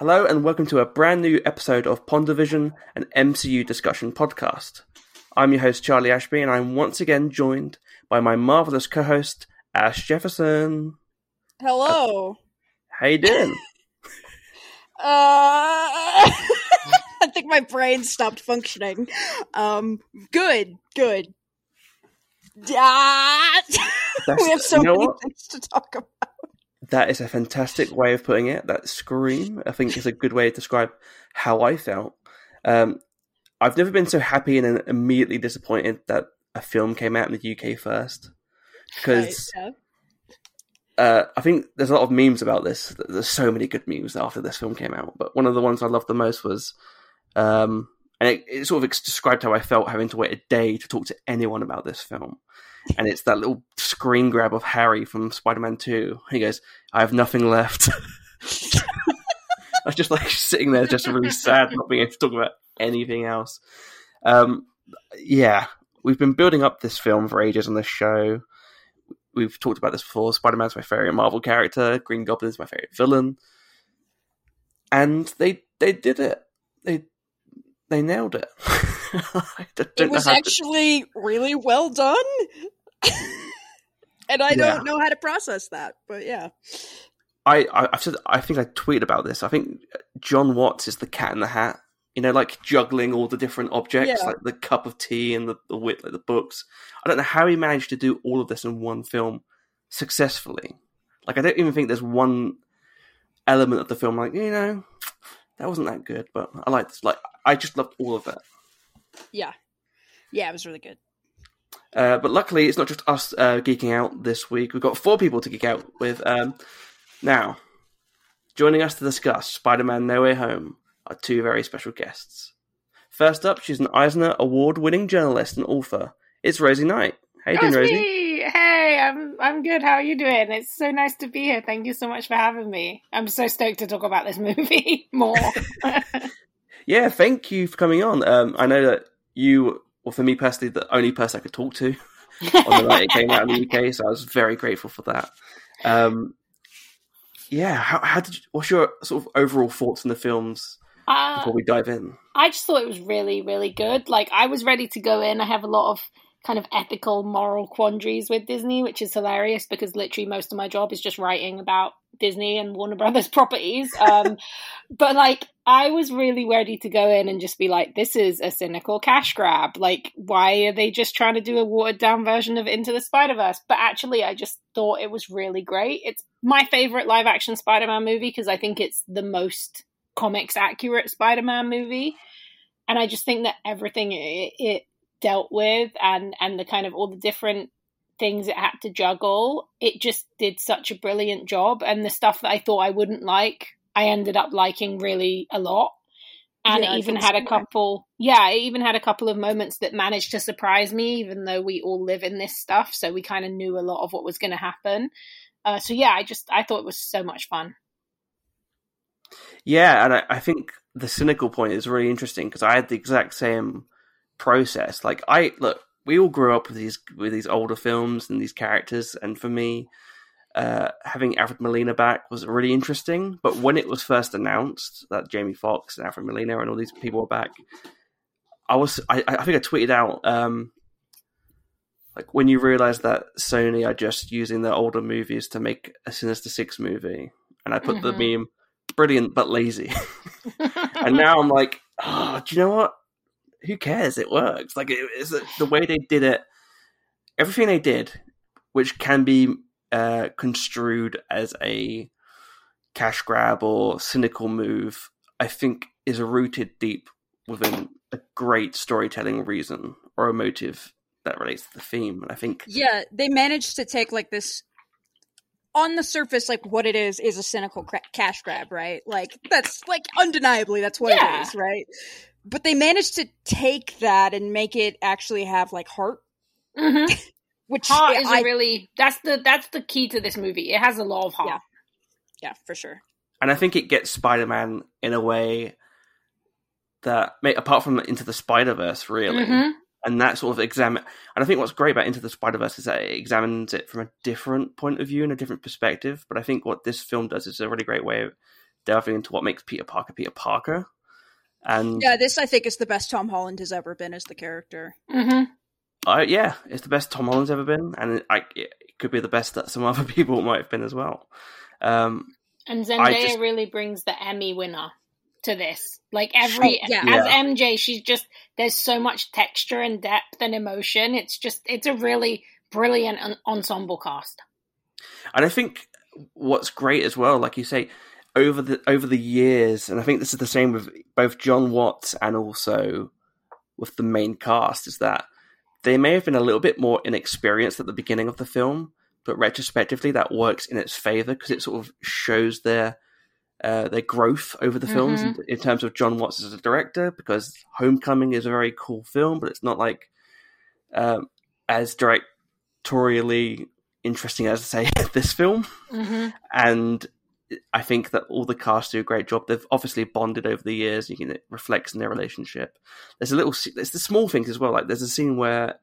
Hello and welcome to a brand new episode of Pondervision, an MCU discussion podcast. I'm your host Charlie Ashby, and I'm once again joined by my marvelous co-host Ash Jefferson. Hello. How you doing? uh, I think my brain stopped functioning. Um, good, good. Ah! we have so you know many what? things to talk about. That is a fantastic way of putting it. That scream, I think, is a good way to describe how I felt. Um, I've never been so happy and then immediately disappointed that a film came out in the UK first, because Right, uh, I think there's a lot of memes about this. There's so many good memes after this film came out, but one of the ones I loved the most was, um, and it, it sort of described how I felt having to wait a day to talk to anyone about this film. And it's that little screen grab of Harry from Spider-Man Two. He goes, "I have nothing left." I was just like sitting there, just really sad, not being able to talk about anything else. Um, yeah, we've been building up this film for ages on this show we've talked about this before. Spider Man's my favorite Marvel character. Green Goblin's my favorite villain, and they they did it. They they nailed it. It was how to- actually really well done. and I Yeah. don't know how to process that, but yeah. I, I I've said I think I tweeted about this. I think Jon Watts is the cat in the hat. You know, like juggling all the different objects, Yeah. like the cup of tea and the the wit, like the books. I don't know how he managed to do all of this in one film successfully. Like, I don't even think there's one element of the film like you know that wasn't that good, but I liked this. Like, I just loved all of it. Yeah. Yeah, it was really good. Uh, but luckily, it's not just us uh, geeking out this week. We've got four people to geek out with. Um, now, joining us to discuss Spider Man No Way Home are two very special guests. First up, she's an Eisner Award winning journalist and author. It's Rosie Knight. How you doing, Rosie? me. Hey, I'm I'm good. How are you doing? It's so nice to be here. Thank you so much for having me. I'm so stoked to talk about this movie more. Yeah, thank you for coming on. Um, I know that you, well, for me personally, the only person I could talk to on the night it came out in the UK, so I was very grateful for that. Um, yeah, how, how did you, what's your sort of overall thoughts on the films uh, before we dive in? I just thought it was really, really good. Like I was ready to go in. I have a lot of kind of ethical, moral quandaries with Disney, which is hilarious because literally most of my job is just writing about Disney and Warner Brothers properties. Um, but like, I was really ready to go in and just be like, this is a cynical cash grab. Like, why are they just trying to do a watered down version of Into the Spider Verse? But actually, I just thought it was really great. It's my favorite live action Spider Man movie because I think it's the most comics accurate Spider Man movie and I just think that everything it, it dealt with and and the kind of all the different things it had to juggle, it just did such a brilliant job. And the stuff that I thought I wouldn't like, I ended up liking really a lot. And Yeah, it even had a same way. couple, yeah, it even had a couple of moments that managed to surprise me, even though we all live in this stuff, so we kind of knew a lot of what was going to happen. Uh, so yeah, I just I thought it was so much fun. Yeah, and I, I think the cynical point is really interesting because I had the exact same process. Like, I look, we all grew up with these with these older films and these characters, and for me, uh, having Alfred Molina back was really interesting. But when it was first announced that Jamie Foxx and Alfred Molina and all these people were back, I was I, I think I tweeted out um, like when you realize that Sony are just using their older movies to make a Sinister Six movie, and I put the Mhm. meme brilliant but lazy. and now I'm like, oh, do you know what? Who cares? It works. Like it, it's the way they did it. Everything they did, which can be uh, construed as a cash grab or cynical move, I think is rooted deep within a great storytelling reason or a motive that relates to the theme. And I think Yeah, they managed to take like this on the surface, like what it is is a cynical cra- cash grab, right? Like that's like undeniably that's what Yeah. it is, right? But they managed to take that and make it actually have like heart, hmm which Heart is I, a really that's the that's the key to this movie. It has a lot of heart. Yeah. yeah, for sure. and I think it gets Spider Man in a way that, ma- apart from Into the Spider Verse, really, Mhm. and that sort of examine. And I think what's great about Into the Spider Verse is that it examines it from a different point of view and a different perspective. But I think what this film does is a really great way of delving into what makes Peter Parker Peter Parker. And Yeah, this I think is the best Tom Holland has ever been as the character. hmm I, yeah, it's the best Tom Holland's ever been, and it, I, it could be the best that some other people might have been as well. Um, And Zendaya just- really brings the Emmy winner to this. Like every Oh, yeah. as Yeah. MJ, she's just there's so much texture and depth and emotion. It's just it's a really brilliant ensemble cast. and I think what's great as well, like you say, over the over the years, and I think this is the same with both Jon Watts and also with the main cast, is that they may have been a little bit more inexperienced at the beginning of the film, but retrospectively that works in its favor because it sort of shows their uh, their growth over the films in, in terms of Jon Watts as a director. Because Homecoming is a very cool film, but it's not like um, as directorially interesting as say this film hmm and I think that all the cast do a great job. They've obviously bonded over the years. You can it reflects in their relationship. There's a little, there's the small things as well. Like there's a scene where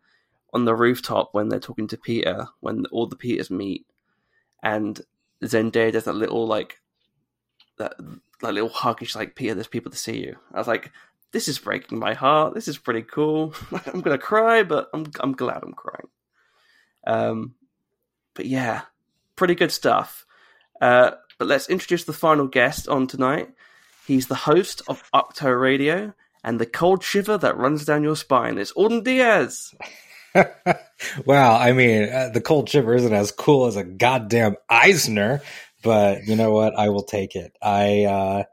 on the rooftop when they're talking to Peter, when all the Peters meet, and Zendaya does that little like that that little hug. She's like, "Peter, there's people to see you." I was like, "This is breaking my heart. This is pretty cool. I'm gonna cry, but I'm I'm glad I'm crying." Um, but yeah, pretty good stuff. Uh, but let's introduce the final guest on tonight. He's the host of Ahch-To Radio and the cold shiver that runs down your spine. It's Alden Diaz. well, I mean, uh, the cold shiver isn't as cool as a goddamn Eisner, but you know what? I will take it. I, uh,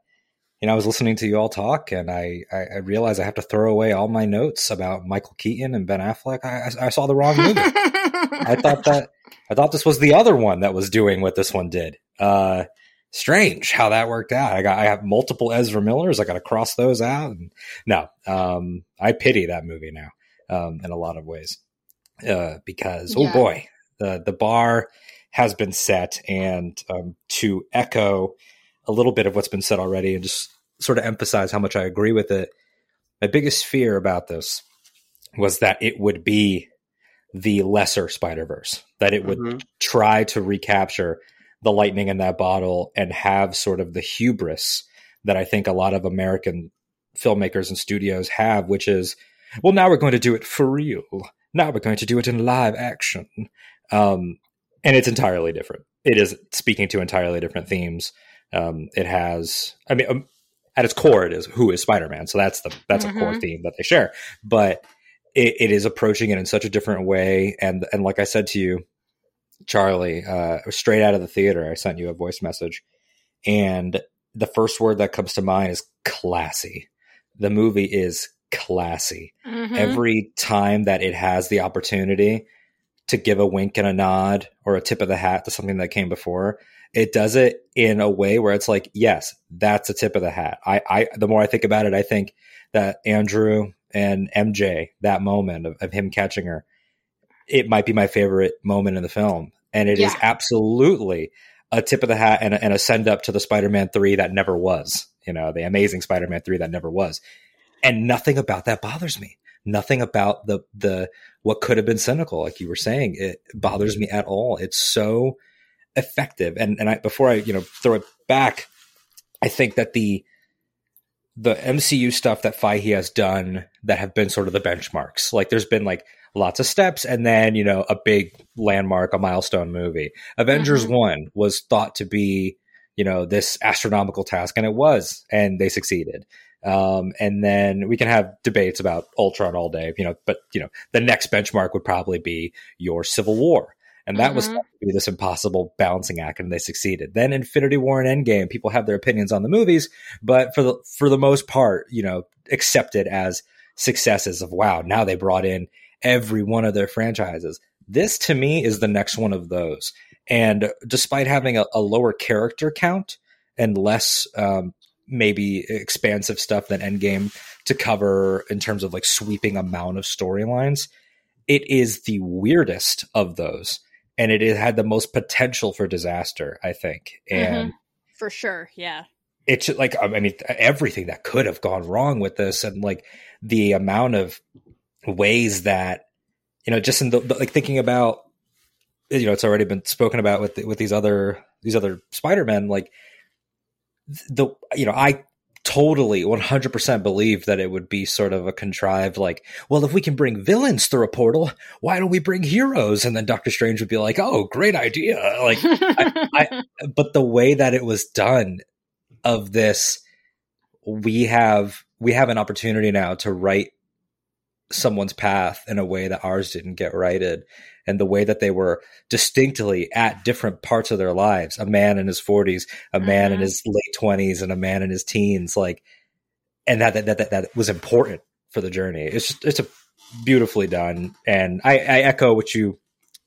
you know, I was listening to you all talk, and I, I, I realized I have to throw away all my notes about Michael Keaton and Ben Affleck. I, I, I saw the wrong movie. I thought that I thought this was the other one that was doing what this one did. Uh, strange how that worked out. I got I have multiple Ezra Millers. I got to cross those out. And no, um, I pity that movie now um, in a lot of ways uh, because oh boy, the the bar has been set. And um, to echo a little bit of what's been said already, and just sort of emphasize how much I agree with it. My biggest fear about this was that it would be the lesser Spider Verse, that it would Mhm. try to recapture the lightning in that bottle and have sort of the hubris that I think a lot of American filmmakers and studios have, which is, well, now we're going to do it for real. Now we're going to do it in live action. Um, and it's entirely different. It is speaking to entirely different themes. Um, it has, I mean, um, at its core, it is who is Spider Man. So that's the that's a core Mhm. theme that they share. But it, it is approaching it in such a different way. And and like I said to you, Charlie, uh, straight out of the theater, I sent you a voice message, and the first word that comes to mind is classy. The movie is classy. Mhm. Every time that it has the opportunity to give a wink and a nod or a tip of the hat to something that came before, it does it in a way where it's like, yes, that's a tip of the hat. I, I the more I think about it, I think that Andrew and MJ, that moment of, of him catching her, it might be my favorite moment in the film. And it is Yeah. absolutely a tip of the hat and a, and a send up to the Spider-Man 3 that never was, you know, the amazing Spider-Man 3 that never was. And nothing about that bothers me. Nothing about the the what could have been cynical, like you were saying, it bothers me at all. It's so effective. And and I, before I you know throw it back, I think that the the MCU stuff that Feige has done that have been sort of the benchmarks. Like there's been like lots of steps and then, you know, a big landmark, a milestone movie. Avengers Mhm. 1 was thought to be, you know, this astronomical task and it was and they succeeded. Um, and then we can have debates about Ultron all day, you know, but you know, the next benchmark would probably be your Civil War. And that was Mhm. thought to be this impossible balancing act, and they succeeded. Then Infinity War and Endgame, people have their opinions on the movies, but for the for the most part, you know, accepted as successes of wow, now they brought in every one of their franchises. This to me is the next one of those. And despite having a, a lower character count and less um, maybe expansive stuff than Endgame to cover in terms of like sweeping amount of storylines, it is the weirdest of those. And it had the most potential for disaster, I think. And For sure, yeah. it's like I mean everything that could have gone wrong with this, and like the amount of ways that you know, just in the, the- like thinking about you know, it's already been spoken about with with these other these other Spider Men. Like the you know I totally 100% believe that it would be sort of a contrived like well if we can bring villains through a portal why don't we bring heroes and then doctor strange would be like oh great idea like I, I, but the way that it was done of this we have we have an opportunity now to write someone's path in a way that ours didn't get righted. And the way that they were distinctly at different parts of their lives a man in his 40s a man in Mhm. his late 20s and a man in his teens like and that that that, that was important for the journey. It's just it's a beautifully done. And i i echo what you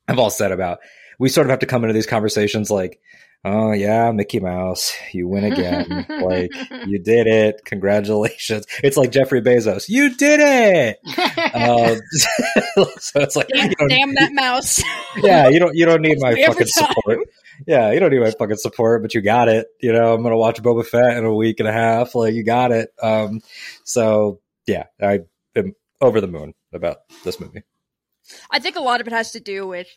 have all said about we sort of have to come into these conversations like oh yeah mickey mouse you win again like you did it congratulations it's like jeffrey bezos you did it um, so it's like Damn, damn that mouse. yeah, you don't you don't need my fucking support. Yeah, you don't need my fucking support, but you got it. You know, I'm gonna watch Boba Fett in a week and a half. Like you got it. Um, so yeah, I am over the moon about this movie. I think a lot of it has to do with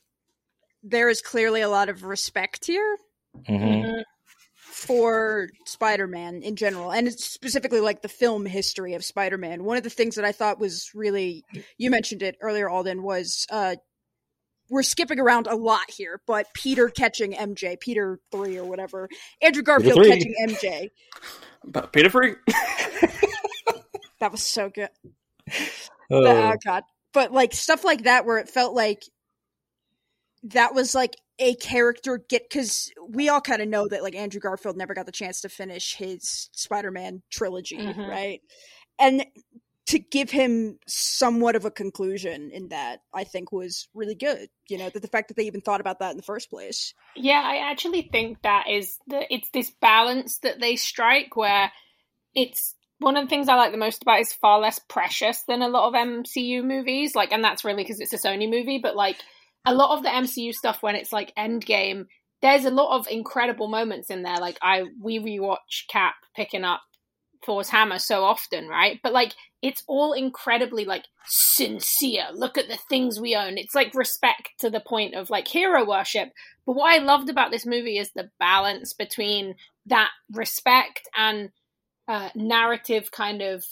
there is clearly a lot of respect here hmm for Spider-Man in general, and it's specifically like the film history of Spider-Man. One of the things that I thought was really you mentioned it earlier, Alden, was uh, we're skipping around a lot here, but Peter catching MJ, Peter three or whatever, Andrew Garfield three. catching MJ. But Peter Free, That was so good. Oh, oh god but like stuff like that where it felt like that was like a character get because we all kind of know that like andrew garfield never got the chance to finish his spider-man trilogy Mhm. right and to give him somewhat of a conclusion in that i think was really good you know that the fact that they even thought about that in the first place Yeah, I actually think that is that it's this balance that they strike where it's one of the things I like the most about is far less precious than a lot of MCU movies. Like, and that's really because it's a Sony movie. But like a lot of the MCU stuff, when it's like Endgame, there's a lot of incredible moments in there. Like I we rewatch Cap picking up Thor's hammer so often, right? But like it's all incredibly like sincere. Look at the things we own. It's like respect to the point of like hero worship. But what I loved about this movie is the balance between that respect and uh, narrative kind of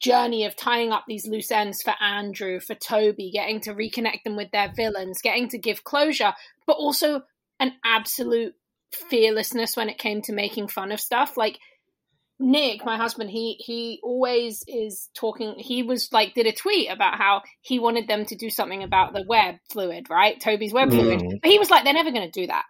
journey of tying up these loose ends for Andrew, for Tobey, getting to reconnect them with their villains, getting to give closure, but also an absolute fearlessness when it came to making fun of stuff. Like Nick, my husband, he he always is talking. He was like did a tweet about how he wanted them to do something about the web fluid, right? Tobey's web fluid, Mm. but he was like, they're never going to do that.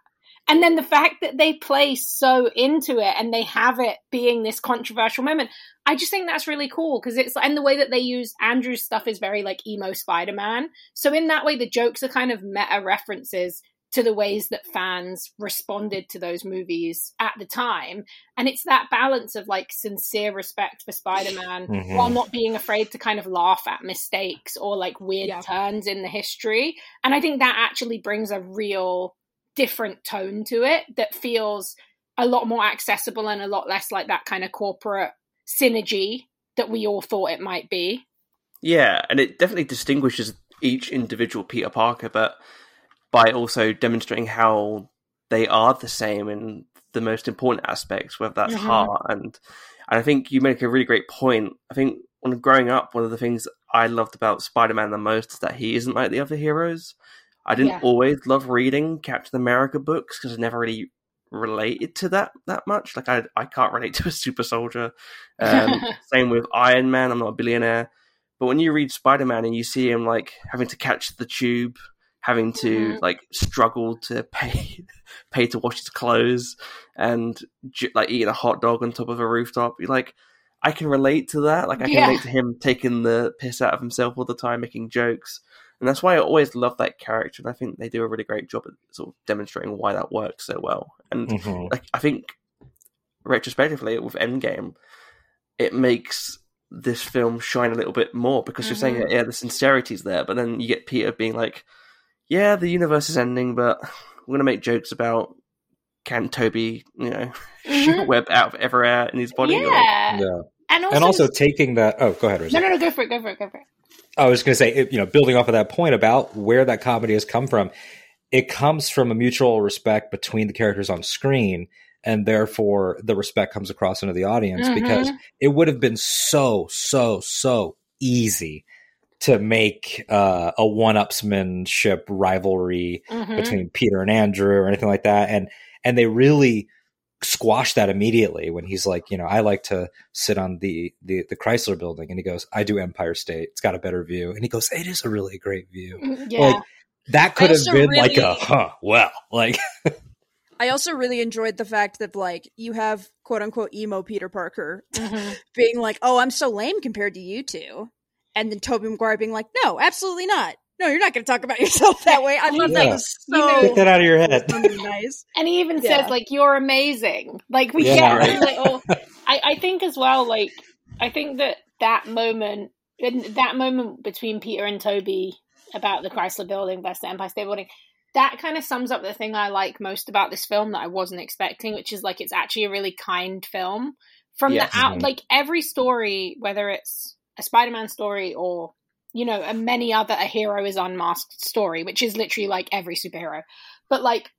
And then the fact that they play so into it and they have it being this controversial moment, I just think that's really cool because it's and the way that they use Andrew's stuff is very like emo Spider Man. So in that way, the jokes are kind of meta references to the ways that fans responded to those movies at the time. And it's that balance of like sincere respect for Spider Man Mhm. while not being afraid to kind of laugh at mistakes or like weird Yeah. turns in the history. And I think that actually brings a real different tone to it that feels a lot more accessible and a lot less like that kind of corporate synergy that we all thought it might be. Yeah, and it definitely distinguishes each individual Peter Parker, but by also demonstrating how they are the same in the most important aspects, whether that's Mhm. heart and and I think you make a really great point. I think when growing up, one of the things I loved about Spider Man the most is that he isn't like the other heroes. I didn't Yeah. always love reading Captain America books because I never really related to that that much. Like I I can't relate to a super soldier. Um, same with Iron Man. I'm not a billionaire, but when you read Spider Man and you see him like having to catch the tube, having to Mhm. like struggle to pay pay to wash his clothes, and like eating a hot dog on top of a rooftop, you're like. I can relate to that. Like I can Yeah. relate to him taking the piss out of himself all the time, making jokes, and that's why I always love that character. And I think they do a really great job at sort of demonstrating why that works so well. And Mhm. like I think retrospectively with Endgame, it makes this film shine a little bit more because you're saying Mhm. yeah, the sincerity's there, but then you get Peter being like, "Yeah, the universe is ending, but we're gonna make jokes about can Tobey, you know, shoot a Mhm. web out of everywhere in his body?" or- yeah. yeah, And also, and also taking that. Oh, go ahead, Rizzo. no, no, no, go for it, go for it, go for it. I was going to say, it- you know, building off of that point about where that comedy has come from, it comes from a mutual respect between the characters on screen and therefore the respect comes across into the audience Mhm. because it would have been so so so easy to make uh, a one-upsmanship rivalry Mhm. between Peter and Andrew or anything like that. And and they really squashed that immediately when he's like, you know, I like to sit on the the the Chrysler building and he goes, I do Empire State. It's got a better view. And he goes, It is a really great view. Mm, yeah. Like that could have also been like a huh, well, like I also really enjoyed the fact that like you have quote unquote emo Peter Parker Mhm. being like, "Oh, I'm so lame compared to you two. and then Tobey Maguire being like, "No, absolutely not. No, you're not going to talk about yourself that way." I thought that Yeah. was You so get that out of your head. nice. And he even Yeah. says like you're amazing. Like we Yeah, get right. a little. I I think as well. Like I think that that moment, that moment between Peter and Tobey about the Chrysler Building versus the Empire State Building, that kind of sums up the thing I like most about this film that I wasn't expecting, which is like it's actually a really kind film. From Yes. the out, Mhm. like every story, whether it's a Spider-Man story or you know, and many other a hero is unmasked story, which is literally like every superhero. But like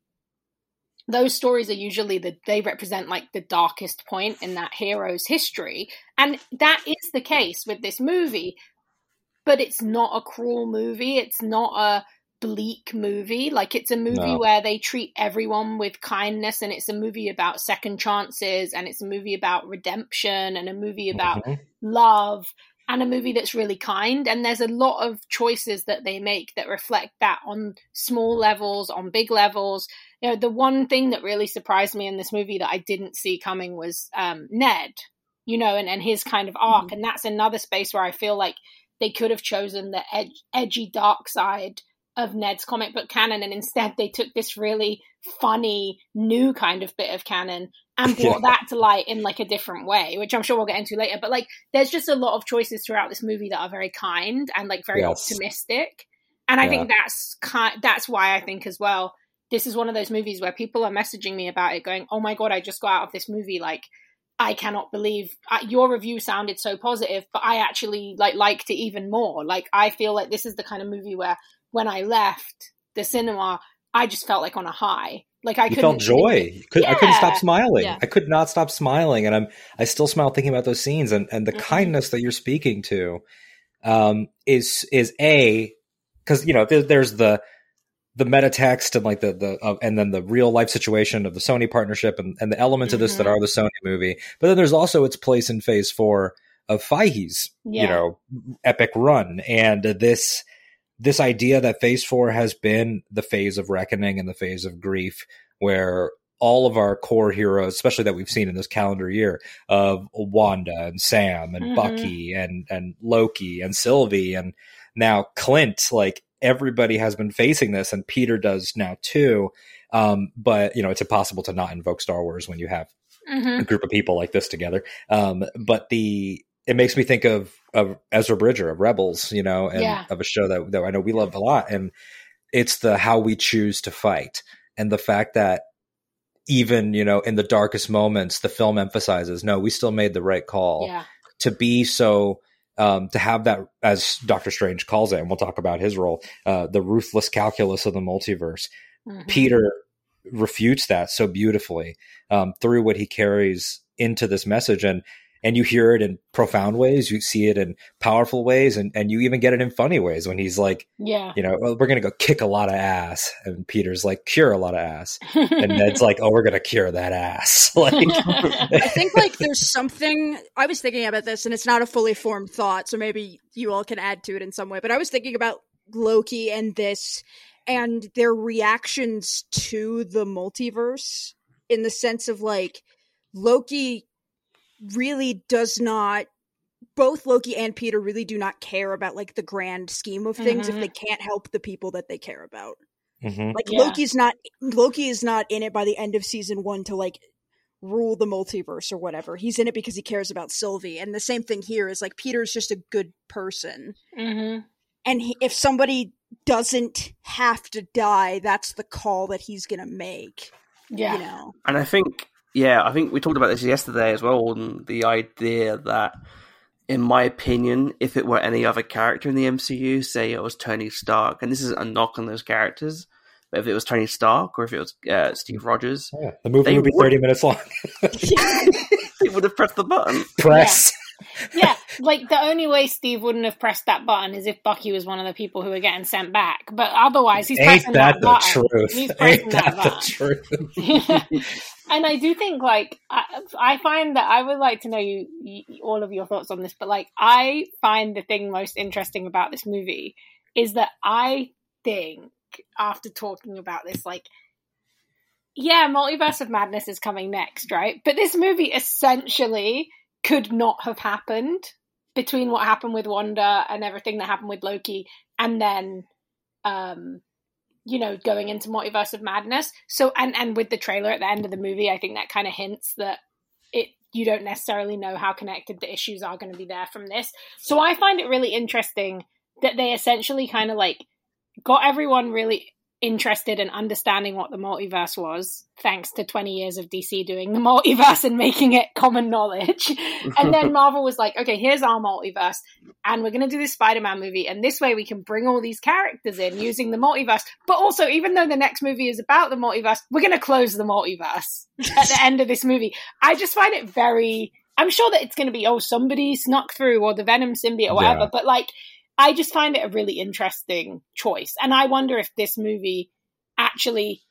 those stories are usually the they represent like the darkest point in that hero's history. And that is the case with this movie. But it's not a cruel movie. It's not a bleak movie. Like it's a movie No. where they treat everyone with kindness and it's a movie about second chances and it's a movie about redemption and a movie about Mhm. love and a movie that's really kind and there's a lot of choices that they make that reflect that on small levels on big levels. You know the one thing that really surprised me in this movie that i didn't see coming was um, ned you know and, and his kind of arc and that's another space where i feel like they could have chosen the ed- edgy dark side of ned's comic book canon and instead they took this really funny new kind of bit of canon and brought that to light in like a different way which i'm sure we'll get into later. But like there's just a lot of choices throughout this movie that are very kind and like very Yes. optimistic. And i think that's kind that's why i think as well this is one of those movies where people are messaging me about it going oh my god i just got out of this movie. Like i cannot believe uh, your review sounded so positive but i actually like liked it even more. Like i feel like this is the kind of movie where when i left the cinema i just felt like on a high like i felt joy. Could, I couldn't stop smiling. Yeah. I could not stop smiling, and I'm I still smile thinking about those scenes and and the Mhm. kindness that you're speaking to, um, is is a because you know there, there's the the meta text and like the the uh, and then the real life situation of the Sony partnership and, and the elements of this that Mhm. are the Sony movie, but then there's also its place in Phase Four of Feige's Yeah. you know epic run and this this idea that phase four has been the phase of reckoning and the phase of grief where all of our core heroes especially that we've seen in this calendar year of wanda and sam and Mhm. bucky and and loki and sylvie and now clint like everybody has been facing this and peter does now too um but you know it's impossible to not invoke star wars when you have Mhm. a group of people like this together. Um, but the it makes me think of of Ezra Bridger of Rebels, you know, and Yeah. of a show that that I know we love a lot, and it's the how we choose to fight and the fact that even you know in the darkest moments the film emphasizes no we still made the right call yeah to be so um, to have that as Doctor Strange calls it, and we'll talk about his role, uh, the ruthless calculus of the multiverse. Mhm. Peter refutes that so beautifully um, through what he carries into this message, and and you hear it in profound ways, you see it in powerful ways, and and you even get it in funny ways when he's like, yeah you know, well, we're gonna go kick a lot of ass, and Peter's like, cure a lot of ass, and Ned's like, oh, we're gonna cure that ass, like. I think like there's something I was thinking about this, and it's not a fully formed thought, so maybe you all can add to it in some way. But I was thinking about Loki and this, and their reactions to the multiverse in the sense of like Loki really does not. Both Loki and Peter really do not care about like the grand scheme of things if Mhm. they can't help the people that they care about. Mhm. Like Yeah. Loki's not Loki is not in it by the end of season one to like rule the multiverse or whatever. He's in it because he cares about Sylvie. And the same thing here is like Peter's just a good person. Mhm. And he, if somebody doesn't have to die, that's the call that he's gonna make. yeah You know. And I think, yeah, I think we talked about this yesterday as well. And the idea that, in my opinion, if it were any other character in the MCU, say it was Tony Stark, and this isn't a knock on those characters, But if it was Tony Stark or if it was uh, Steve Rogers, Yeah, the movie would be would- 30 minutes long. he would have pressed the button. Press. yeah, like the only way Steve wouldn't have pressed that button is if Bucky was one of the people who were getting sent back. But otherwise, he's Ain't pressing that, that, the button. truth? He's pressing that that button. the truth? and I do think, like, I, I find that I would like to know you, you all of your thoughts on this. But like, I find the thing most interesting about this movie is that I think after talking about this, like, yeah, Multiverse of Madness is coming next, right? But this movie essentially could not have happened between what happened with Wanda and everything that happened with Loki, and then, um, you know, going into Multiverse of Madness. So, and and with the trailer at the end of the movie, I think that kind of hints that it you don't necessarily know how connected the issues are going to be there from this. So, I find it really interesting that they essentially kind of like got everyone really interested in understanding what the multiverse was, thanks to 20 years of DC doing the multiverse and making it common knowledge. and then Marvel was like, okay, here's our multiverse, and we're going to do this Spider Man movie, and this way we can bring all these characters in using the multiverse. But also, even though the next movie is about the multiverse, we're going to close the multiverse at the end of this movie. I just find it very. I'm sure that it's going to be, oh, somebody snuck through, or the Venom symbiote, or whatever, Yeah. but like, I just find it a really interesting choice. And I wonder if this movie actually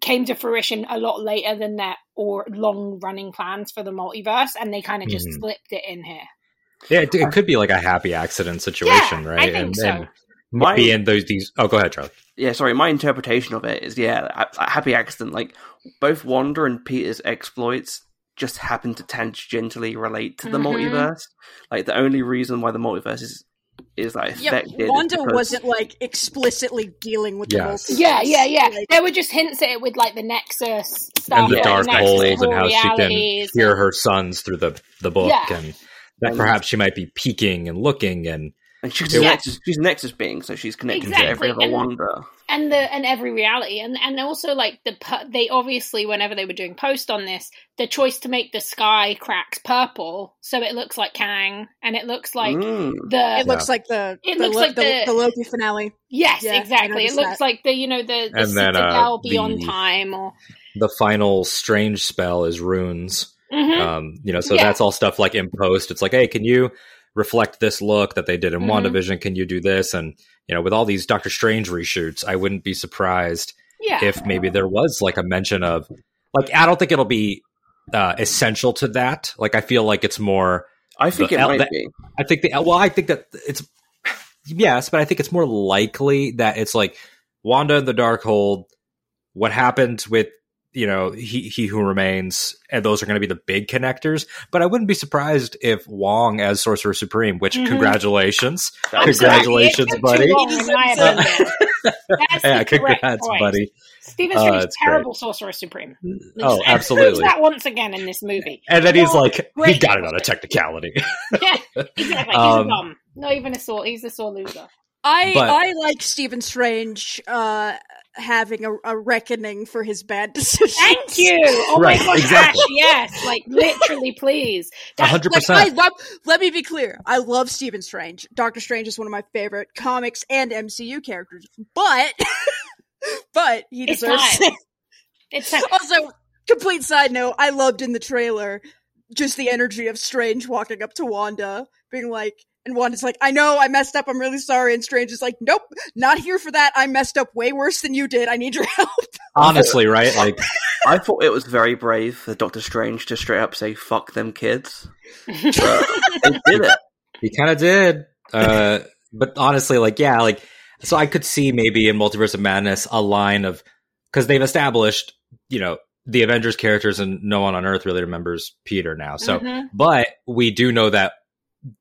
came to fruition a lot later than that or long running plans for the multiverse and they kind of just Mhm. slipped it in here. Yeah, it, it could be like a happy accident situation, Yeah, right? I think and, so. and My- maybe in those these. Oh, go ahead, Charlie. yeah, sorry, my interpretation of it is yeah, a, a happy accident. Like both Wanda and Peter's exploits just happen to tangentially relate to the Mhm. multiverse. Like the only reason why the multiverse is is like Yeah, affected. is Wanda because- wasn't like explicitly dealing with Yes. the multiverse. Yeah, yeah, yeah. Like, there were just hints at it with like the Nexus stuff and the yeah, dark holes and how she can hear and- her sons through the the book Yeah. and that And- perhaps she might be peeking and looking and and she's Yeah. a Nexus, she's a Nexus being, so she's connected Exactly, to every other and- Wanda. And the and every reality and and also like the pu- they obviously whenever they were doing post on this the choice to make the sky cracks purple so it looks like Kang and it looks like Mm. the it looks like the It the, looks Lo- like the, the- the Loki finale. yes Yeah, exactly it looks that. like the you know the, the And then, uh, beyond the- time or the final strange spell is runes. Mhm. Um, you know, so Yeah. that's all stuff like in post. It's like, hey, can you reflect this look that they did in Mhm. WandaVision? Can you do this? And you know, with all these Doctor Strange reshoots, I wouldn't be surprised yeah if maybe there was like a mention of like I don't think it'll be uh, essential to that. Like I feel like it's more. I think The- it might that- be. I think the well, I think that it's yes, but I think it's more likely that it's like Wanda and the Darkhold. What happened with you know he he who remains, and those are going to be the big connectors. But I wouldn't be surprised if Wong as Sorcerer Supreme, which Mhm. congratulations, That was Congratulations, It took too buddy. long, in my He deserves opinion. That's the yeah, correct congrats, choice. buddy. Stephen Uh, Strange is it's great. terrible sorcerer supreme. Oh, Just- and proves absolutely. that once again in this movie. And then he's Well, like, he got it on a technicality. yeah, exactly. He's Um, a dumb. Not even a sore. He's a sore loser. I But- I like Stephen Strange uh, having a, a reckoning for his bad decisions. Thank you. Oh Right, my gosh, exactly. Yes, like literally, please. A hundred Like, I percent. love. Let me be clear. I love Stephen Strange. Doctor Strange is one of my favorite comics and MCU characters. But, but he It's deserves. time. It's time. also, complete side note. I loved in the trailer just the energy of Strange walking up to Wanda, being like, and Wanda's like, "I know, I messed up. I'm really sorry." And Strange is like, "Nope, not here for that. I messed up way worse than you did. I need your help." Honestly, right? Like, I thought it was very brave for Doctor Strange to straight up say "fuck them kids." But they did it. He kind of did. Uh, but honestly, like, yeah, like, so I could see maybe in Multiverse of Madness a line of, because they've established, you know, the Avengers characters and no one on Earth really remembers Peter now. So, Mhm. but we do know that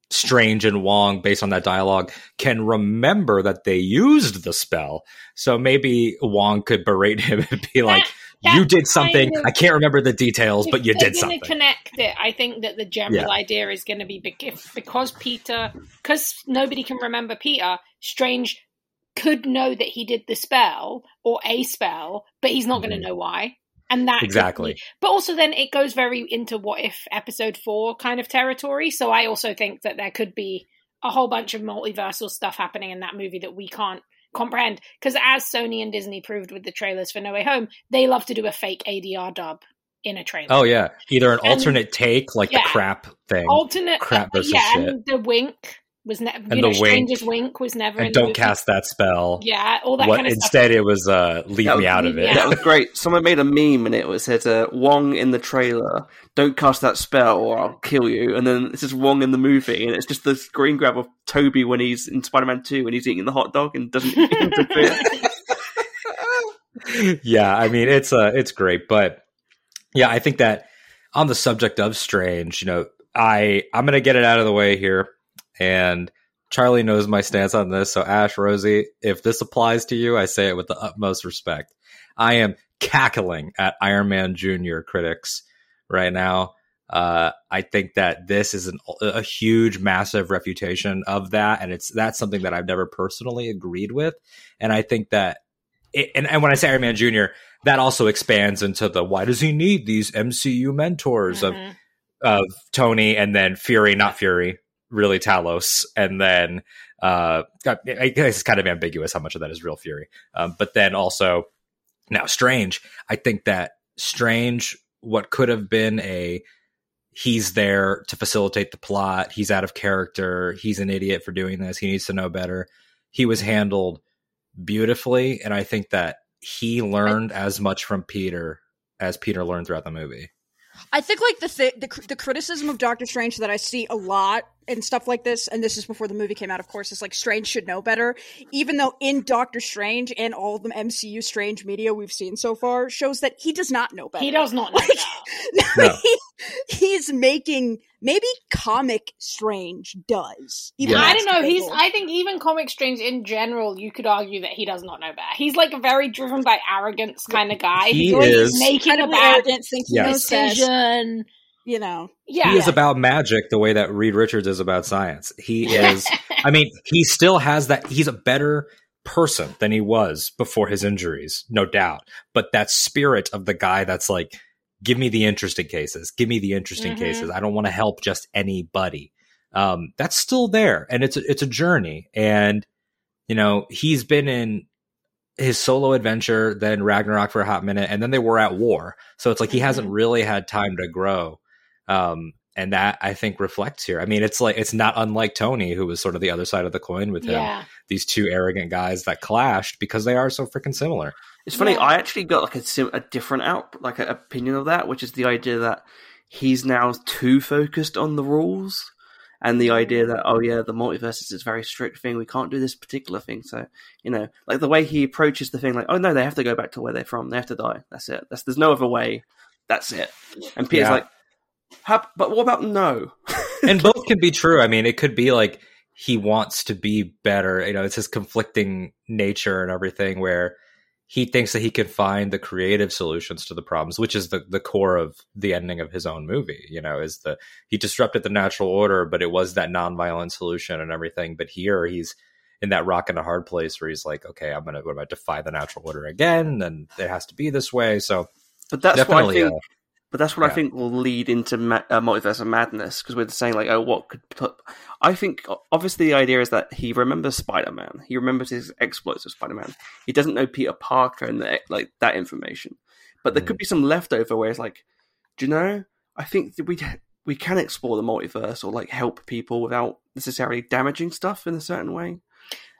Strange and Wong, based on that dialogue, can remember that they used the spell. So maybe Wong could berate him and be like, that you did something. kind of- I can't remember the details, but you did something. Connect it. I think that the general Yeah. idea is going to be because Peter, because nobody can remember Peter. Strange could know that he did the spell or a spell, but he's not going to mm-hmm. know why. And that Exactly. be- but also then it goes very into what if episode four kind of territory. So I also think that there could be a whole bunch of multiversal stuff happening in that movie that we can't comprehend because as Sony and Disney proved with the trailers for No Way Home, they love to do a fake ADR dub in a trailer. Oh yeah, either an And- alternate take, like yeah. the crap thing, alternate crap versus yeah, shit. and the wink was never. And You know, the wink. Stranger's wink was never. in and the don't movie. cast that spell. Yeah, all that what kind of stuff. instead it was uh leave That me was- out of it. Yeah. That was great. Someone made a meme and it was said uh, Wong in the trailer, don't cast that spell or I'll kill you. And then it's just Wong in the movie and it's just the screen grab of Tobey when he's in Spider Man 2 when he's eating the hot dog and doesn't interfere. yeah, I mean it's uh it's great, but yeah, I think that on the subject of strange, you know, I I'm gonna get it out of the way here, and Charlie knows my stance on this. So Ash, Rosie, if this applies to you, I say it with the utmost respect. I am cackling at Iron Man Junior critics right now. Uh, I think that this is an, a huge, massive refutation of that, and it's that's something that I've never personally agreed with, and I think that it, and, and when I say Iron Man Jr., that also expands into the why does he need these MCU mentors of Mhm. of Tony and then Fury, not Fury, really Talos, and then uh, I guess it's kind of ambiguous how much of that is real Fury, um, but then also now Strange. I think that Strange, what could have been a he's there to facilitate the plot. He's out of character. He's an idiot for doing this. He needs to know better. He was handled beautifully, and I think that he learned as much from Peter as Peter learned throughout the movie. I think like the, th- the the criticism of Doctor Strange that I see a lot and stuff like this, and this is before the movie came out, of course, is like Strange should know better. Even though in Doctor Strange and all the MCU Strange media we've seen so far shows that he does not know better. He does not know Like, that. no, No. he, he's making maybe comic Strange does. Even Yeah. I don't know. He's. I think even comic strange in general, you could argue that he does not know better. He's like a very driven by arrogance kind of guy. He He's always is. making a incredibly bad arrogant, think he Yes. knows best. decision. You know, Yeah, He is about magic the way that Reed Richards is about science. He is, I mean, he still has that. He's a better person than he was before his injuries, no doubt. But that spirit of the guy that's like, give me the interesting cases, give me the interesting Mhm. cases. I don't want to help just anybody. Um, that's still there, and it's a, it's a journey. And you know, he's been in his solo adventure, then Ragnarok for a hot minute, and then they were at war. So it's like he hasn't really had time to grow. Um, and that I think reflects here. I mean, it's like it's not unlike Tony, who was sort of the other side of the coin with him. yeah. These two arrogant guys that clashed because they are so freaking similar. It's funny. Yeah. I actually got like a sim- a different out like an opinion of that, which is the idea that he's now too focused on the rules, and the idea that oh yeah, the multiverse is this very strict thing. We can't do this particular thing. So you know, like the way he approaches the thing, like oh no, they have to go back to where they're from. They have to die. That's it. That's there's no other way. That's it. And Peter's Yeah. like, "How- but what about no? and both can be true. I mean, it could be like he wants to be better. You know, it's his conflicting nature and everything where he thinks that he can find the creative solutions to the problems, which is the, the core of the ending of his own movie. You know, is the he disrupted the natural order, but it was that nonviolent solution and everything. But here he's in that rock and a hard place where he's like, okay, I'm gonna what I defy the natural order again, and it has to be this way. So But that's what I definitely, think. uh, But that's what Yeah. I think will lead into ma- uh, multiverse of madness because we're saying like, oh, what could put? I think obviously the idea is that he remembers Spider Man. He remembers his exploits of Spider Man. He doesn't know Peter Parker and the, like that information. But there Mm. could be some leftover where it's like, do you know? I think that we we can explore the multiverse or like help people without necessarily damaging stuff in a certain way.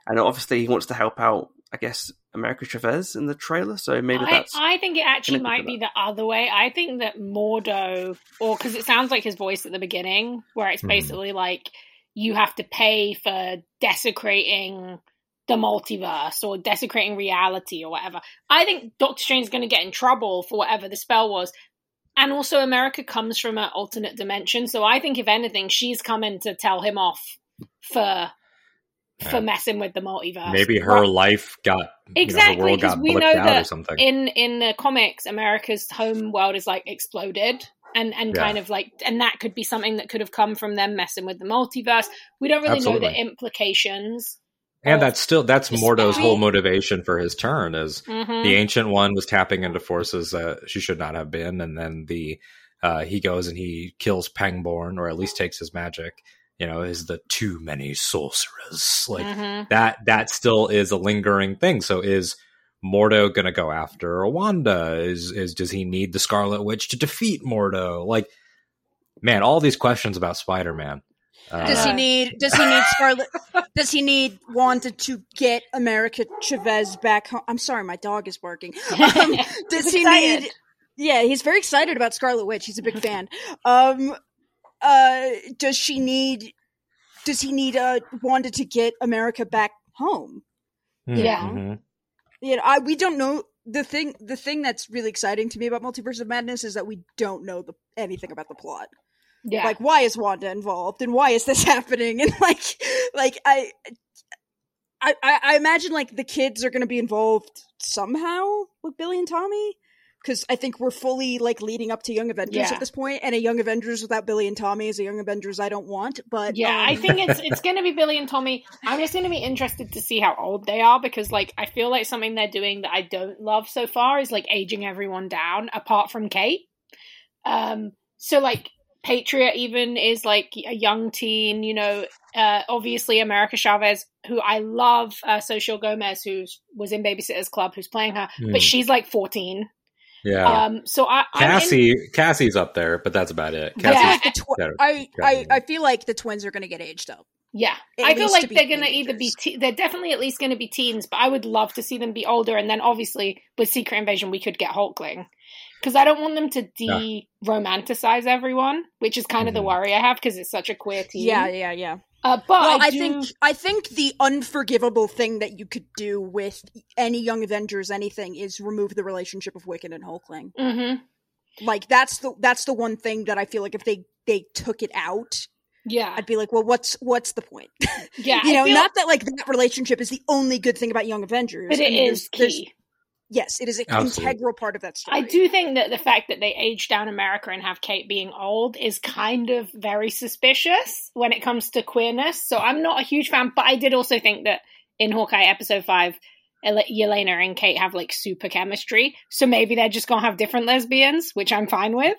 And obviously, he wants to help out. I guess America Chavez in the trailer, so maybe I, that's I think it actually might be the other way. I think that Mordo, or because it sounds like his voice at the beginning, where it's Mhm. basically like you have to pay for desecrating the multiverse or desecrating reality or whatever. I think Doctor Strange is going to get in trouble for whatever the spell was. And also, America comes from an alternate dimension, so I think if anything, she's coming to tell him off for for messing with the multiverse. maybe her Right. life got Exactly, you know, her world 'cause got we know out or that something. in in the comics america's home world is like exploded and and Yeah. kind of like and that could be something that could have come from them messing with the multiverse we don't really know the implications And that's still that's Mordo's whole motivation for his turn is Mhm. the ancient one was tapping into forces that she should not have been, and then the uh, he goes and he kills Pangborn, or at least takes his magic, you know, is the too many sorcerers. Like Mhm. that that still is a lingering thing. So is Mordo gonna go after Wanda? Is is does he need the Scarlet Witch to defeat Mordo? Like, man, all these questions about Spider Man. Uh, Does he Uh, need? Does he need Scarlet? does he need Wanda to get America Chavez back home? I'm sorry, my dog is barking. Um, does he excited. need? Yeah, he's very excited about Scarlet Witch. He's a big fan. Um, uh, does she need? Does he need uh, Wanda to get America back home? hmm, Yeah. mhm. You know, I we don't know the thing. The thing that's really exciting to me about Multiverse of Madness is that we don't know the anything about the plot. Yeah. like why is wanda involved and why is this happening and like like i i i I imagine like the kids are going to be involved somehow with billy and tommy because i think we're fully like leading up to young avengers Yeah. at this point and a young avengers without billy and tommy is a young avengers i don't want but Yeah, um, I think it's it's going to be Billy and Tommy. I'm just going to be interested to see how old they are because, like, I feel like something they're doing that I don't love so far is like aging everyone down, apart from Kate. Um, so like Patriot even is like a young teen. You know, uh, obviously America Chavez, who I love, uh, Xochitl Gomez, who was in Babysitters Club, who's playing her, Hmm. but she's like 14. Yeah. Um, so I I'm in- Cassie Cassie's up there, but that's about it. I Yeah. feel Cassie's like the twi- better. I, I, I feel like the twins are going to get aged up. Yeah, At I feel like they're gonna either be te- they're definitely at least gonna be teens, but I would love to see them be older. And then obviously with Secret Invasion, we could get Hulkling because I don't want them to de romanticize everyone, which is kind of the Mhm. worry I have because it's such a queer team. Yeah, yeah, yeah. Uh, but well, I, I, do- think I think the unforgivable thing that you could do with any Young Avengers anything is remove the relationship of Wiccan and Hulkling. Mhm. Like that's the that's the one thing that I feel like if they they took it out, yeah, I'd be like, well, what's what's the point? yeah, you know, not that like that relationship is the only good thing about Young Avengers, but I mean, is key. Yes, it is an Absolutely. integral part of that story. I do think that the fact that they age down America and have Kate being old is kind of very suspicious when it comes to queerness. So I'm not a huge fan, but I did also think that in Hawkeye episode five, Ele- Yelena and Kate have like super chemistry. So maybe they're just gonna have different lesbians, which I'm fine with.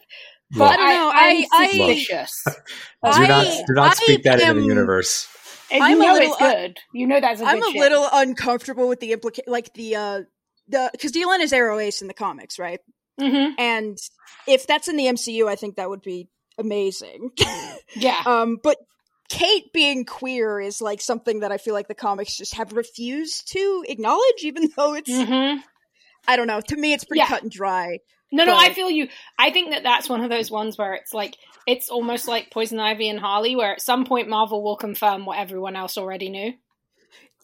But I don't know, I'm I- I- suspicious. do not do not I speak that into the universe. And I'm you a know little- it's good. you know that's a I'm good a shit. little uncomfortable with the implication, like the uh the because Dylan is Arrow Ace in the comics, right? Mhm. And if that's in the MCU, I think that would be amazing. Yeah. um, but Kate being queer is like something that I feel like the comics just have refused to acknowledge, even though it's Mhm. I don't know. To me, it's pretty Yeah. cut and dry. No, no, I feel you. I think that that's one of those ones where it's like it's almost like Poison Ivy and Harley, where at some point Marvel will confirm what everyone else already knew.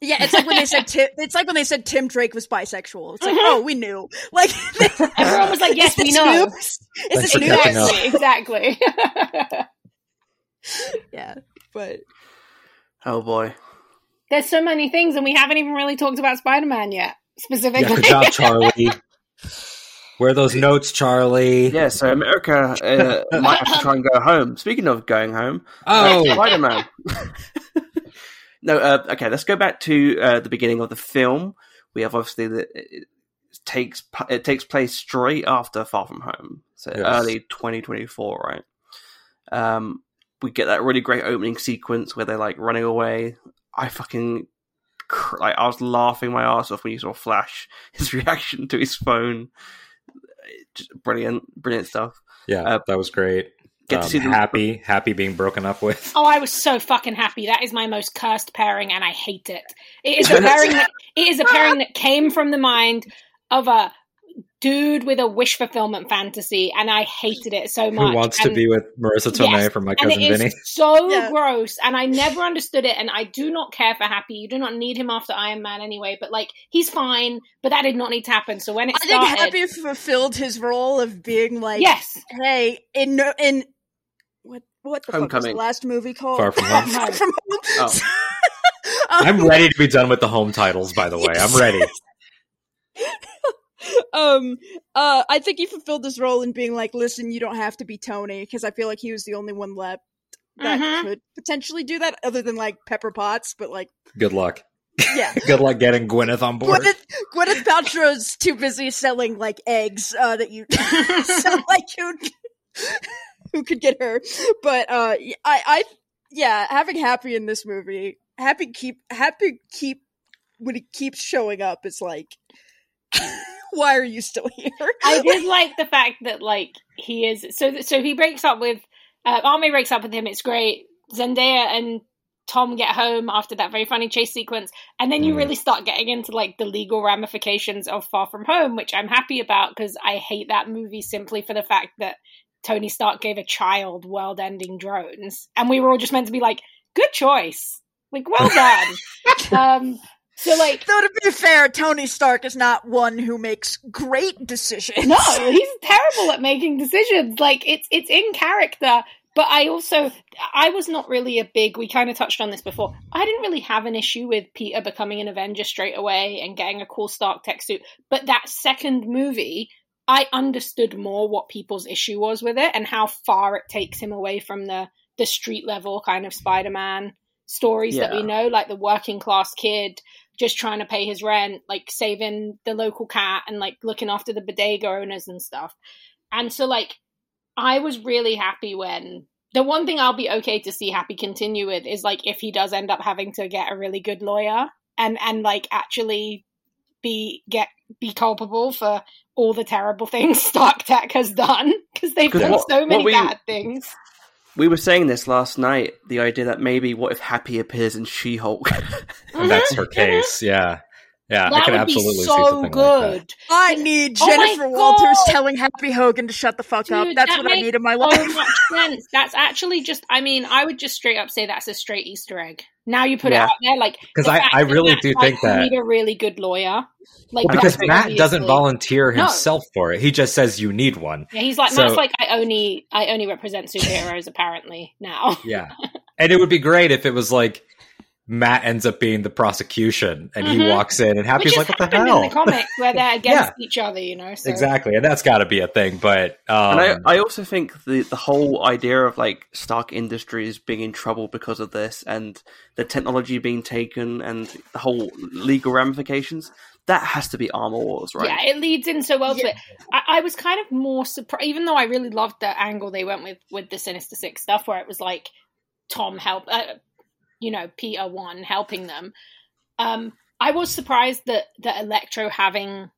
Yeah, it's like when they said Tim, it's like when they said Tim Drake was bisexual. It's like, oh, we knew. Like Everyone was like, "Yes, we know." news? Is this for news? catching up. Exactly, exactly. Yeah, but Oh boy. There's so many things, and we haven't even really talked about Spider Man yet, Yeah, specifically. good job, Charlie. Where are those notes, Charlie? Yeah, so America uh, might have to try and go home. Speaking of going home, Oh, Spider Man. No, uh, okay, let's go back to uh, the beginning of the film. We have obviously the, it takes it takes place straight after Far From Home, so Yes. early 2024, right? Um, we get that really great opening sequence where they're like running away. I fucking like I was laughing my ass off when you saw Flash his reaction to his phone. Just brilliant, brilliant stuff. yeah, uh, that was great. Get to Um, see the happy, happy being broken up with. Oh, I was so fucking happy. That is my most cursed pairing, and I hate it. It is a pairing. That, it is a pairing that came from the mind of a dude with a wish fulfillment fantasy, and I hated it so much. Who wants to And- be with Marisa Tomei Yes, from My and Cousin it is Vinny? so Yeah. gross, and I never understood it. And I do not care for Happy. You do not need him after Iron Man anyway. But like, he's fine. But that did not need to happen. So when it I think Happy fulfilled his role of being like, yes, hey, in in what what the fuck was Homecoming. the last movie called? Far From Home. Far from home. Oh. Um, I'm ready to be done with the home titles. By the way, I'm ready. um uh I think he fulfilled his role in being like, listen, you don't have to be Tony because I feel like he was the only one left that Mhm. could potentially do that, other than like Pepper Potts. But like, Good luck. yeah, Good luck getting Gwyneth on board. Gwyneth, Gwyneth Paltrow's too busy selling like eggs uh, that you so like who who could get her. But uh, I I yeah, having Happy in this movie, Happy keep Happy keep when he keeps showing up, it's like, why are you still here? I did like the fact that like he is so so he breaks up with uh, Army breaks up with him. It's great. Zendaya and Tom get home after that very funny chase sequence, and then you Mm. really start getting into like the legal ramifications of Far From Home, which I'm happy about because I hate that movie simply for the fact that Tony Stark gave a child world-ending drones, and we were all just meant to be like, "Good choice, like well done." um, so like Though to be fair, Tony Stark is not one who makes great decisions. No, he's terrible at making decisions. Like it's it's in character, but I also I was not really a big. We kind of touched on this before. I didn't really have an issue with Peter becoming an Avenger straight away and getting a cool Stark tech suit. But that second movie, I understood more what people's issue was with it and how far it takes him away from the the street level kind of Spider Man stories that we know, like the working class kid just trying to pay his rent, like saving the local cat and like looking after the bodega owners and stuff. And so, like, I was really happy when the one thing I'll be okay to see Happy continue with is like if he does end up having to get a really good lawyer and and like actually be get be culpable for all the terrible things Stark Tech has done because they've 'Cause done what- so many we- bad things. We were saying this last night. The idea that maybe what if Happy appears in She-Hulk? And that's her case. Yeah. Yeah. I That can would absolutely be see so something like that. good. I need Oh Jennifer Walters God. telling Happy Hogan to shut the fuck up. That's that what I need in my life. so life. much sense. That's actually just. I mean, I would just straight up say that's a straight Easter egg. Now you put Yeah. it out there, like 'Cause the I- I really Matt's do like, think that- you need a really good lawyer. Like Well, because Matt obviously- doesn't volunteer No. himself for it. He just says you need one. Yeah, he's like So- Matt's like I only I only represent superheroes apparently now. Yeah. and it would be great if it was like Matt ends up being the prosecution and he Mhm. walks in and Happy's like, what the happened hell? in the comics where they're against Yeah. each other, you know. So. Exactly. And that's got to be a thing. But um, and I, I also think the the whole idea of like Stark Industries being in trouble because of this, and the technology being taken, and the whole legal ramifications, that has to be Armor Wars, right? Yeah, it leads in so well to it. I, I was kind of more surprised, even though I really loved the angle they went with with the Sinister Six stuff, where it was like Tom help, uh, you know, Peter one helping them. Um, I was surprised that that Electro having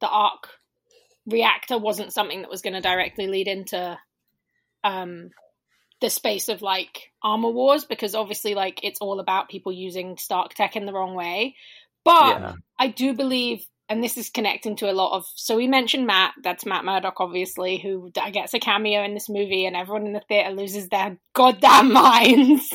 the arc reactor wasn't something that was going to directly lead into um the space of like armor wars because obviously like it's all about people using stark tech in the wrong way but Yeah. I do believe, and this is connecting to a lot of. So we mentioned Matt. That's Matt Murdock, obviously, who gets a cameo in this movie, and everyone in the theater loses their goddamn minds.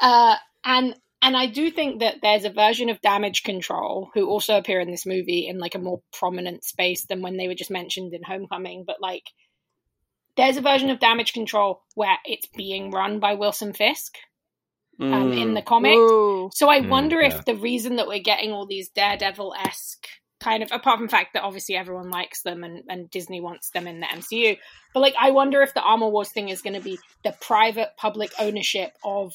Uh, and and I do think that there's a version of Damage Control who also appear in this movie in like a more prominent space than when they were just mentioned in Homecoming. But like, there's a version of Damage Control where it's being run by Wilson Fisk um, in Mm. the comics. Ooh. So I Mm, wonder yeah. if the reason that we're getting all these Daredevil esque kind of, apart from the fact that obviously everyone likes them and, and Disney wants them in the MCU, but like I wonder if the Armor Wars thing is going to be the private public ownership of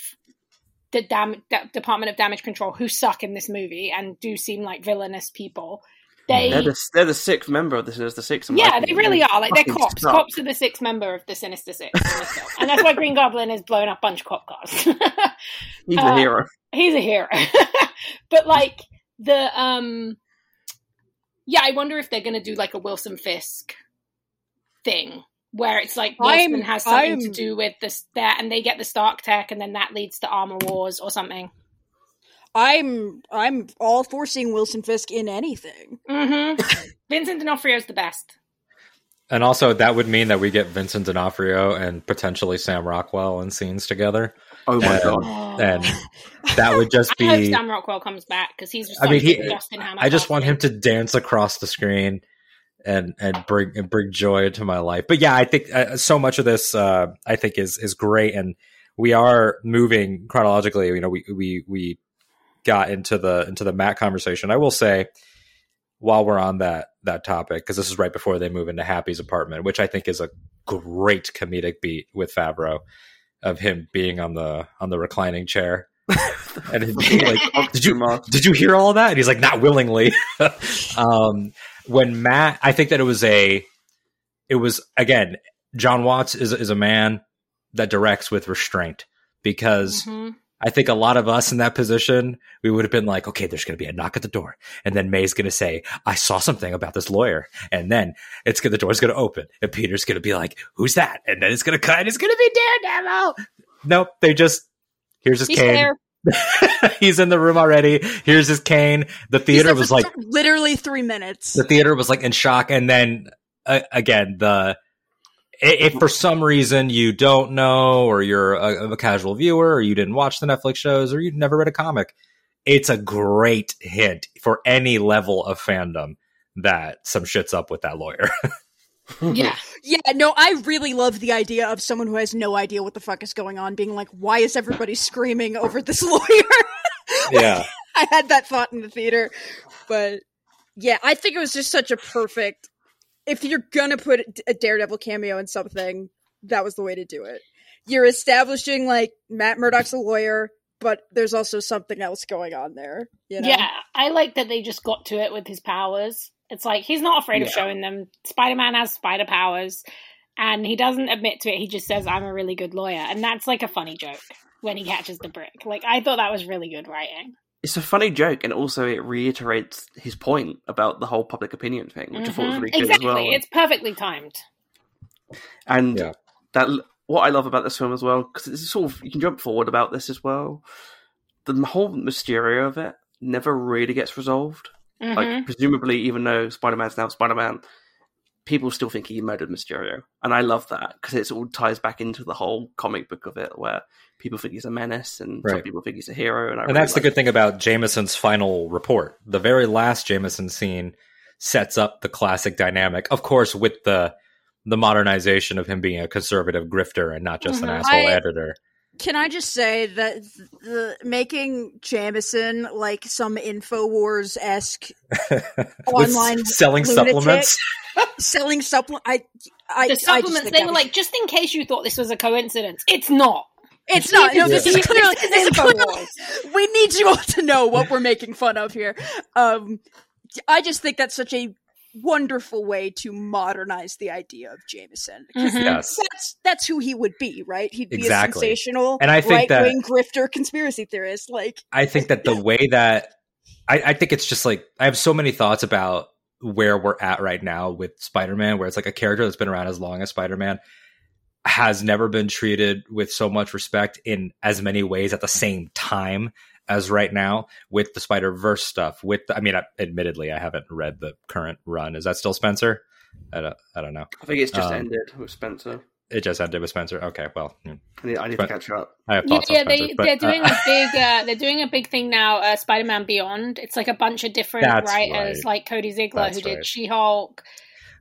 the dam- da- Department of Damage Control, who suck in this movie and do seem like villainous people. They, They're the they're the sixth member of this. Is the sixth. yeah, they really are. Like they're cops. suck. Cops are the sixth member of the Sinister Six, in this film. and that's why Green Goblin is blowing up a bunch of cop cars. He's uh, the hero. he's a hero but like the um yeah i wonder if they're gonna do like a wilson fisk thing where it's like I'm- wilson has something to I'm- do with this that and they get the stark tech and then that leads to armor wars or something I'm I'm all for seeing Wilson Fisk in anything. mm-hmm. vincent d'onofrio's the best and also that would mean that we get Vincent D'Onofrio and potentially Sam Rockwell in scenes together. Oh my and- god. And that would just i hope be. sam rockwell comes back because he's just I mean, he- justin Hammer I just want him to dance across the screen and and bring and bring joy to my life. But yeah, I think uh, so much of this uh, I think is is great, and we are moving chronologically. You know, we we we got into the into the Matt conversation. I will say, while we're on that that topic, because this is right before they move into Happy's apartment, which I think is a great comedic beat with Favreau of him being on the on the reclining chair. and like, did you did you hear all that? And he's like, not willingly. um, when Matt, I think that it was a, it was again, Jon Watts is is a man that directs with restraint, because Mhm. I think a lot of us in that position, we would have been like, okay, there's going to be a knock at the door. And then May's going to say, I saw something about this lawyer. And then it's going the door's going to open and Peter's going to be like, who's that? And then it's going to cut and it's going to be Daredevil. Nope. They just, here's his He's cane. there. He's in the room already. Here's his cane. The theater was like, literally three minutes. the theater was like in shock and then uh, again the if for some reason you don't know or you're a, a casual viewer or you didn't watch the netflix shows or you've never read a comic it's a great hint for any level of fandom that some shit's up with that lawyer Yeah. Yeah, no, I really love the idea of someone who has no idea what the fuck is going on being like, why is everybody screaming over this lawyer? yeah I had that thought in the theater, but yeah, I think it was just such a perfect. If you're gonna put a Daredevil cameo in something, that was the way to do it. You're establishing like Matt Murdock's a lawyer, but there's also something else going on there. You know? Yeah, I like that they just got to it with his powers. It's like he's not afraid of showing them. Spider Man has spider powers, and he doesn't admit to it. He just says, "I'm a really good lawyer," and that's like a funny joke when he catches the brick. Like I thought that was really good writing. It's a funny joke, and also it reiterates his point about the whole public opinion thing, which I thought was Mhm. really good exactly, as well. it's perfectly timed. and Yeah. that what I love about this film as well, because it's sort of you can jump forward about this as well. The whole Mysterio of it never really gets resolved. Mhm. Like presumably, even though Spider Man's now Spider Man, people still think he murdered Mysterio, and I love that because it all ties back into the whole comic book of it, where people think he's a menace and some people think he's a hero, and I and really that's the like good thing about jameson's final report the very last jameson scene sets up the classic dynamic of course with the the modernization of him being a conservative grifter and not just an Mhm. asshole I- editor Can I just say that the making Jameson like some Infowars esque Online selling lunatic. supplements selling supplement? I, I, I the supplements think they were was- like, just in case you thought this was a coincidence, it's not. it's not. No, this Yeah. is clearly. This is Infowars. clearly we need you all to know what we're making fun of here. Um, I just think that's such a wonderful way to modernize the idea of Jameson. 'Cause Mhm. yes That's that's who he would be, right? He'd be Exactly. a sensational, And I think that- right wing grifter conspiracy theorist. Like, I think that the way that I, I think it's just like I have so many thoughts about where we're at right now with Spider-Man, where it's like a character that's been around as long as Spider-Man has never been treated with so much respect in as many ways at the same time as right now with the Spider-Verse stuff. With the, I mean, I, admittedly, I haven't read the current run. Is that still Spencer? I don't, I don't know. I think it's just Um, ended with Spencer. It just ended with Spencer. Okay, well, hmm, I need, I need to catch up. I have Yeah, thoughts on yeah, Spencer. they but, they're doing uh, a big uh, they're doing a big thing now. Uh, Spider-Man Beyond. It's like a bunch of different writers, right. like Cody Ziglar That's who did right. She-Hulk.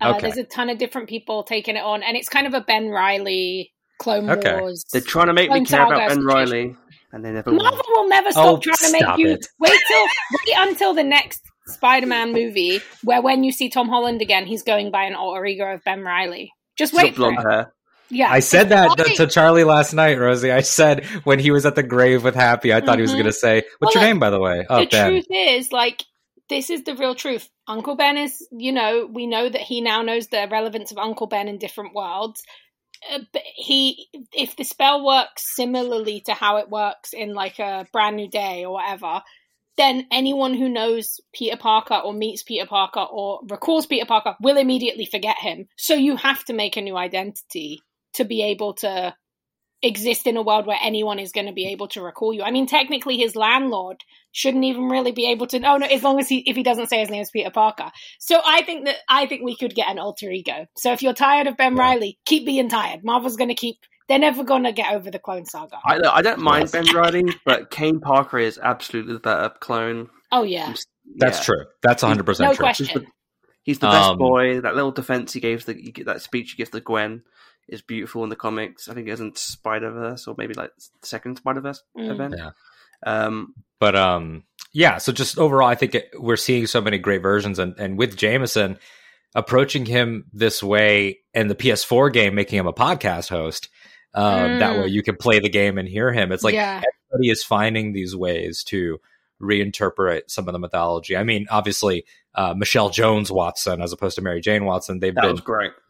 Uh, Okay. There's a ton of different people taking it on, and it's kind of a Ben Reilly Clone Okay. Wars. They're trying to make me Clone care about Ben situation. Reilly, and they never will. Marvel will never stop Oh, trying to make you it. wait till wait until the next Spider-Man movie, where when you see Tom Holland again, he's going by an alter ego of Ben Reilly. Just wait for blonde it. hair. Yeah, I said that Why? to Charlie last night, Rosie. I said when he was at the grave with Happy, I thought he was Mhm. going to say, "What's Well, your look, name, by the way?" Oh, the Ben. truth is, like, this is the real truth. Uncle Ben is, you know, we know that he now knows the relevance of Uncle Ben in different worlds. Uh, but he, if the spell works similarly to how it works in like a brand new day or whatever, then anyone who knows Peter Parker or meets Peter Parker or recalls Peter Parker will immediately forget him. So you have to make a new identity to be able to exist in a world where anyone is going to be able to recall you. I mean, technically, his landlord shouldn't even really be able to. Oh no, as long as he if he doesn't say his name is Peter Parker. So I think that I think we could get an alter ego. So if you're tired of Ben Yeah. Reilly, keep being tired. Marvel's going to keep. They're never going to get over the clone saga. I, I don't mind Ben Reilly, but Kaine Parker is absolutely the better clone. oh yeah, That's Yeah. true. That's 100 percent no true. question. He's the best Um, boy. That little defense he gave the that speech he gives to Gwen is beautiful in the comics. I think it was in Spider Verse or maybe like the second Spider Verse Mm. event. Yeah. Um, But um, yeah. So just overall, I think it, we're seeing so many great versions, and and with Jameson approaching him this way, and the PS4 game making him a podcast host. Um, That Mm. way, you can play the game and hear him. It's like yeah, everybody is finding these ways to reinterpret some of the mythology. I mean, obviously, uh, Michelle Jones Watson as opposed to Mary Jane Watson, they've That been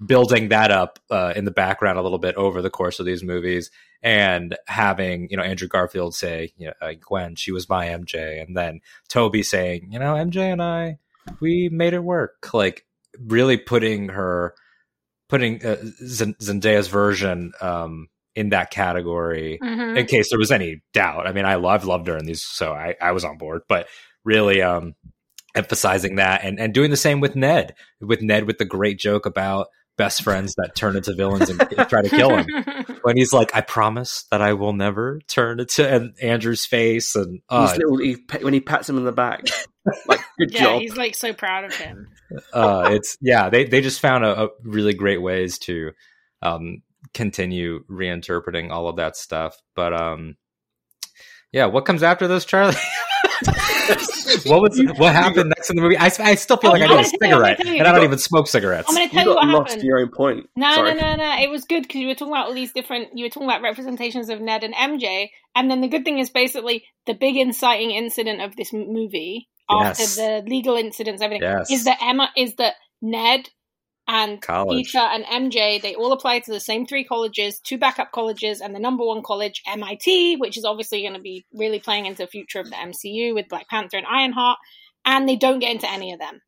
building that up uh, in the background a little bit over the course of these movies and having you know andrew garfield say you know uh, gwen she was my mj and then tobey saying you know mj and i we made it work like really putting her putting uh, Z- zendaya's version um, in that category Mhm. in case there was any doubt. I mean, I love loved her in these, so I, I was on board. But really, um, emphasizing that and and doing the same with Ned, with Ned with the great joke about best friends that turn into villains and try to kill him. When he's like, "I promise that I will never turn into and Andrew's face," and uh, little, he, when he pats him in the back, like good yeah, job. he's like so proud of him. uh, it's yeah, they they just found a, a really great ways to um, continue reinterpreting all of that stuff. But um, yeah, what comes after this, Charlie? what was what happened next in the movie? I, I still feel Oh, like I I'm need a gonna tell you, I'm gonna cigarette, you. and I don't You even smoke cigarettes. I'm going to tell You you what happened. your own point. No, Sorry. no, no, no. It was good because you were talking about all these different. You were talking about representations of Ned and MJ, and then the good thing is basically the big inciting incident of this m- movie Yes. after the legal incidents, everything Yes. is that Emma is that Ned and College. Peter and MJ they all apply to the same three colleges, two backup colleges, and the number one college, MIT, which is obviously going to be really playing into the future of the MCU with Black Panther and Ironheart, and they don't get into any of them,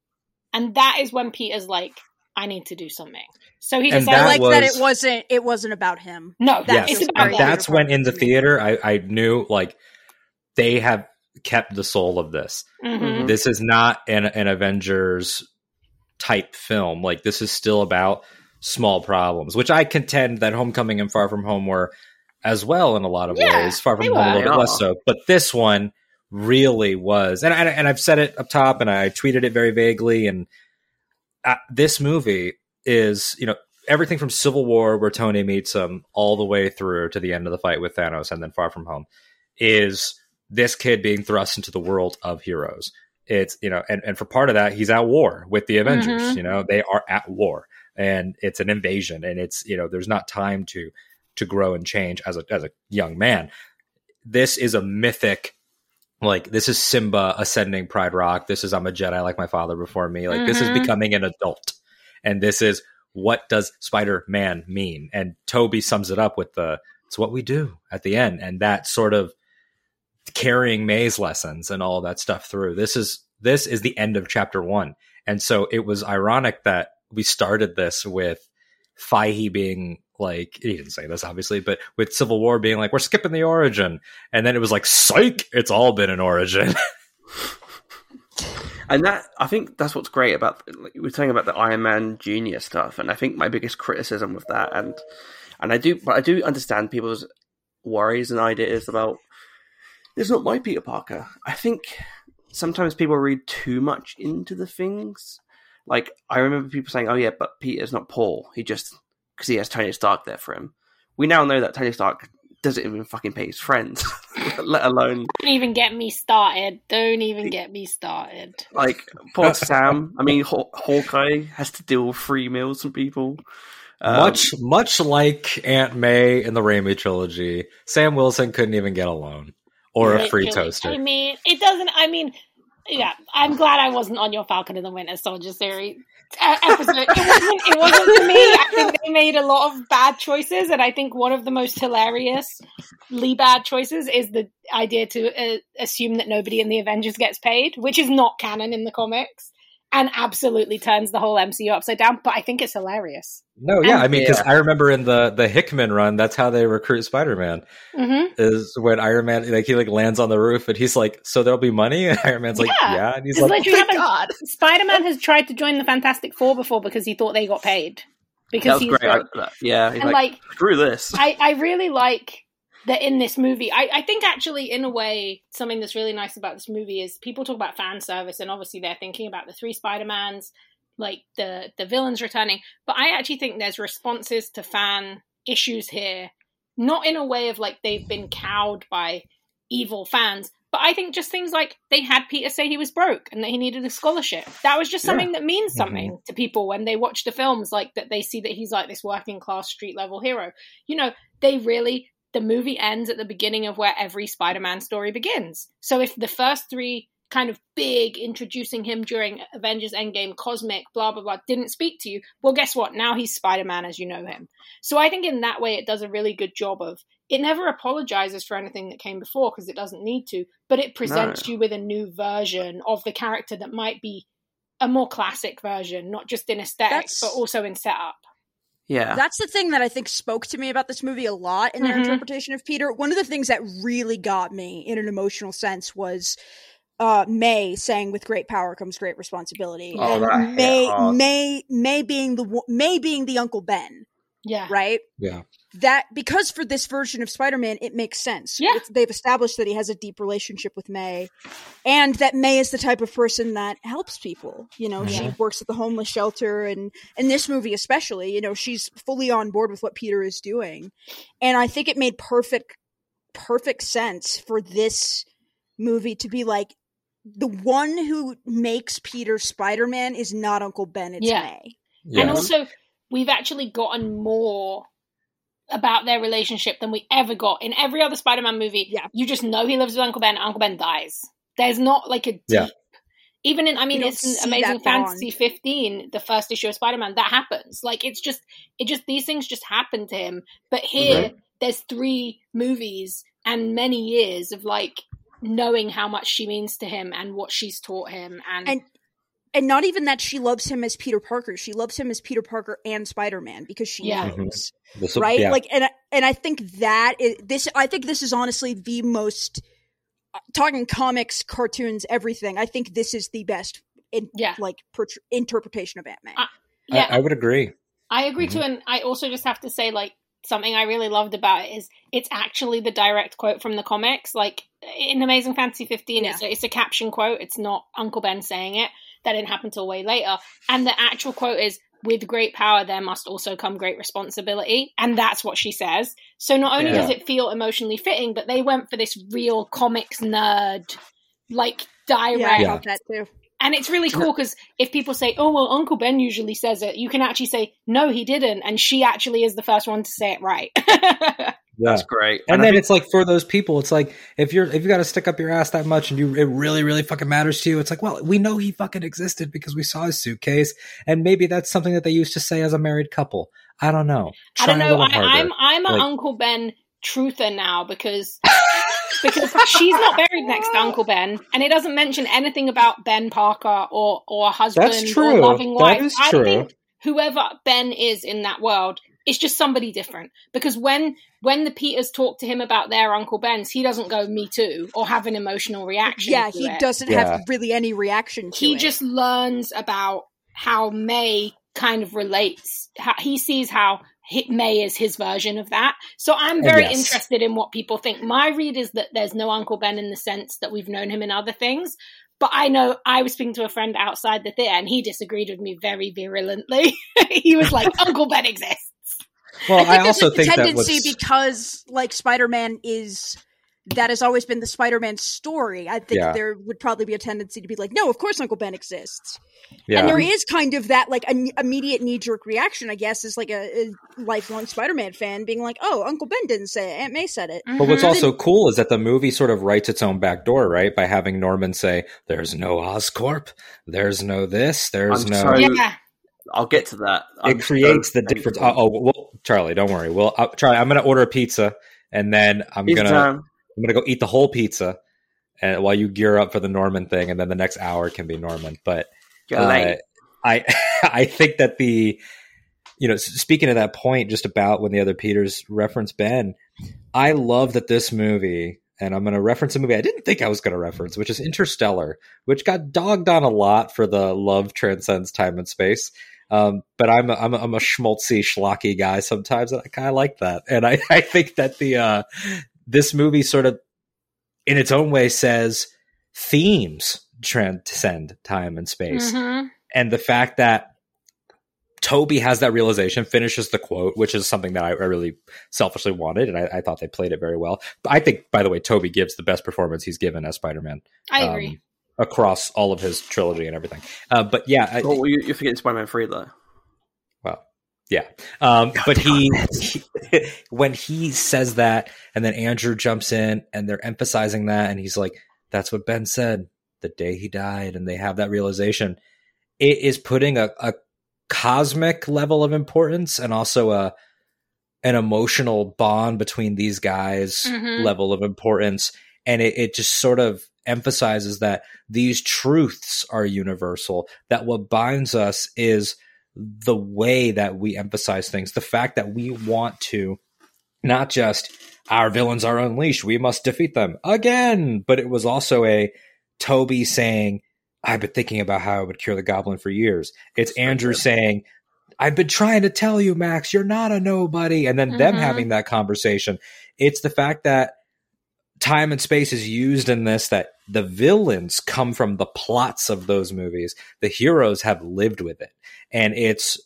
and that is when Peter's like, "I need to do something." So he And I that like that was- it wasn't it wasn't about him. "No, That that yes, about and them." that's when in the theater I, I knew like they have kept the soul of this. Mhm. This is not an, an Avengers type film. Like this is still about small problems, which I contend that Homecoming and Far From Home were as well in a lot of Yeah, ways. Far From Home a little bit less so, but this one really was. And I, and I've said it up top, and I tweeted it very vaguely. And uh, this movie is, you know. Everything from Civil War, where Tony meets him, all the way through to the end of the fight with Thanos, and then Far From Home, is this kid being thrust into the world of heroes. It's you know, and, and for part of that, he's at war with the Avengers. Mhm. You know, they are at war, and it's an invasion, and it's you know, there's not time to to grow and change as a as a young man. This is a mythic. Like this is Simba ascending Pride Rock. This is I'm a Jedi like my father before me. Like this is Mhm. becoming an adult, and this is what does Spider Man mean? And Tobey sums it up with the it's what we do at the end, and that sort of carrying May's lessons and all that stuff through. This is this is the end of chapter one, and so it was ironic that we started this with Feige being like he didn't say this obviously, but with Civil War being like we're skipping the origin, and then it was like psych, it's all been an origin. And that I think that's what's great about like, we're talking about the Iron Man Junior stuff, and I think my biggest criticism of that, and and I do, but I do understand people's worries and ideas about it's not my Peter Parker. I think sometimes people read too much into the things. Like I remember people saying, "Oh yeah, but Peter's not Paul. He just because he has Tony Stark there for him." We now know that Tony Stark doesn't even fucking pay his friends, let alone Don't even get me started. Don't even get me started. like poor Sam. I mean, Haw- Hawkeye has to deal with free meals from people. Um, much much like Aunt May in the Raimi trilogy, Sam Wilson couldn't even get a loan or a free toaster. I mean, it doesn't. I mean, yeah. I'm glad I wasn't on your Falcon and the Winter Soldier series episode. It wasn't. It wasn't for me. I think they made a lot of bad choices, and I think one of the most hilariously bad choices is the idea to uh, assume that nobody in the Avengers gets paid, which is not canon in the comics. And absolutely turns the whole MCU upside down, but I think it's hilarious. No, yeah, And- I mean, because Yeah. I remember in the the Hickman run, that's how they recruit Spider Man. hmm Is when Iron Man like he like lands on the roof and he's like, "So there'll be money?" And Iron Man's like, Yeah. "Yeah," and he's It's like, literally "Thank. God." Spider Man has tried to join the Fantastic Four before because he thought they got paid. that Because was he's great. broke. I- yeah, he's and like, like screw this. I, I really like that in this movie. I, I think actually, in a way, something that's really nice about this movie is people talk about fan service, and obviously they're thinking about the three Spider Mans, like the the villains returning. But I actually think there's responses to fan issues here, not in a way of like they've been cowed by evil fans. But I think just things like they had Peter say he was broke and that he needed a scholarship. That was just Yeah. something that means mm-hmm. something to people when they watch the films, like that they see that he's like this working class street level hero. You know, they really the movie ends at the beginning of where every Spider-Man story begins. So if the first three kind of big introducing him during Avengers Endgame cosmic blah blah blah didn't speak to you, well guess what? Now he's Spider-Man as you know him. So I think in that way it does a really good job of it never apologizes for anything that came before because it doesn't need to, but it presents No. you with a new version of the character that might be a more classic version, not just in aesthetics That's- but also in setup. Yeah. That's the thing that I think spoke to me about this movie a lot in their Mhm. interpretation of Peter. One of the things that really got me in an emotional sense was uh, May saying, "With great power comes great responsibility." Oh, And that May, hard. May, May being the May being the Uncle Ben, Yeah. right? Yeah. That because for this version of Spider-Man, it makes sense. Yeah. It's- they've established that he has a deep relationship with May, and that May is the type of person that helps people. You know, she Mhm. works at the homeless shelter, and in this movie especially, you know, she's fully on board with what Peter is doing, and I think it made perfect, perfect sense for this movie to be like the one who makes Peter Spider-Man is not Uncle Ben, it's Yeah. May. Yeah. And also, we've actually gotten more about their relationship than we ever got in every other Spider-Man movie. Yeah. You just know he lives with Uncle Ben. Uncle Ben dies. There's not like a deep. Yeah. Even in, I mean, it's in Amazing that bond. Fantasy 15, the first issue of Spider-Man, that happens. Like, it's just, it just, these things just happen to him. But here, there's three movies and many years of like knowing how much she means to him and what she's taught him. And, And- and not even that she loves him as Peter Parker. She loves him as Peter Parker and Spider Man because she Yeah. knows, mm-hmm. This- right? yeah. Like, and I- and I think that is, this. I think this is honestly the most uh, talking comics, cartoons, everything. I think this is the best, in, Yeah. like per- interpretation of Aunt May. Uh, I- yeah, I, I would agree. I agree too, mm-hmm. and I also just have to say, like, something I really loved about it is it's actually the direct quote from the comics. Like in Amazing Fantasy 15, it's, a, it's a caption quote. It's not Uncle Ben saying it. That didn't happen till way later. And the actual quote is, with great power, there must also come great responsibility. And that's what she says. So not only Yeah. does it feel emotionally fitting, but they went for this real comics nerd, like, direct yeah, I love that too. and it's really cool because if people say, "Oh well, Uncle Ben usually says it," you can actually say, "No, he didn't," and she actually is the first one to say it right. Yeah. That's great. And I then think- it's like for those people, it's like if you're if you got to stick up your ass that much and you it really really fucking matters to you, it's like well we know he fucking existed because we saw his suitcase, and maybe that's something that they used to say as a married couple. I don't know. I don't Try a know. little I, harder. I'm I'm an Like- Uncle Ben truther now because because she's not buried next to Uncle Ben, and it doesn't mention anything about Ben Parker or or husband That's or true. loving That wife. is I think whoever Ben is in that world is just somebody different because when when the Peters talk to him about their Uncle Ben's, he doesn't go "me too" or have an emotional reaction. Yeah, to he it. doesn't Yeah. have really any reaction to he it. just learns about how May kind of relates. How, he sees how May is his version of that. So I'm very Yes. interested in what people think. My read is that there's no Uncle Ben in the sense that we've known him in other things. But I know I was speaking to a friend outside the theater and he disagreed with me very virulently. he was like, Uncle Ben exists. Well, I I, think there's also a think that tendency was because like Spider-Man is that has always been the Spider-Man story. I think Yeah. there would probably be a tendency to be like, no, of course Uncle Ben exists. yeah. And there is kind of that like an immediate knee-jerk reaction, I guess, is like a, a lifelong Spider-Man fan being like, oh, Uncle Ben didn't say it, Aunt May said it. But what's Mhm. also cool is that the movie sort of writes its own back door, right? By having Norman say, "There's no Oscorp, there's no this, there's I'm no." so- yeah. I'll get to that. it I'm creates so the difference. thankful. Oh, oh, well, Charlie, don't worry. Well, uh, Charlie, I'm going to order a pizza, and then I'm gonna. I'm gonna go eat the whole pizza, and while you gear up for the Norman thing, and then the next hour can be Norman. But uh. I I think that the you know speaking of that point just about when the other Peters reference Ben, I love that this movie. And I'm going to reference a movie I didn't think I was going to reference, which is Interstellar, which got dogged on a lot for the love transcends time and space. Um, but I'm a, I'm a, I'm a schmaltzy schlocky guy sometimes, and I kind of like that. And I, I think that the uh, this movie sort of, in its own way, says themes transcend time and space, Mhm. and the fact that Tobey has that realization, finishes the quote, which is something that I, I really selfishly wanted, and I, I thought they played it very well. But I think, by the way, Tobey gives the best performance he's given as Spider Man I agree. Across all of his trilogy and everything. Uh, but yeah, I, Oh, you, you're forgetting Spider-Man Three though. well, Yeah. Um, but he, he, when he says that, and then Andrew jumps in and they're emphasizing that, and he's like, that's what Ben said the day he died. And they have that realization. It is putting a, a cosmic level of importance and also a, an emotional bond between these guys Mhm. level of importance. And it, it just sort of emphasizes that these truths are universal, that what binds us is the way that we emphasize things, the fact that we want to not just our villains are unleashed, we must defeat them again, but it was also a Tobey saying, I've been thinking about how I would cure the goblin for years. It's That's Andrew good. saying, I've been trying to tell you, Max, you're not a nobody. And then them Mhm. having that conversation. It's the fact that time and space is used in this that the villains come from the plots of those movies. The heroes have lived with it. And it's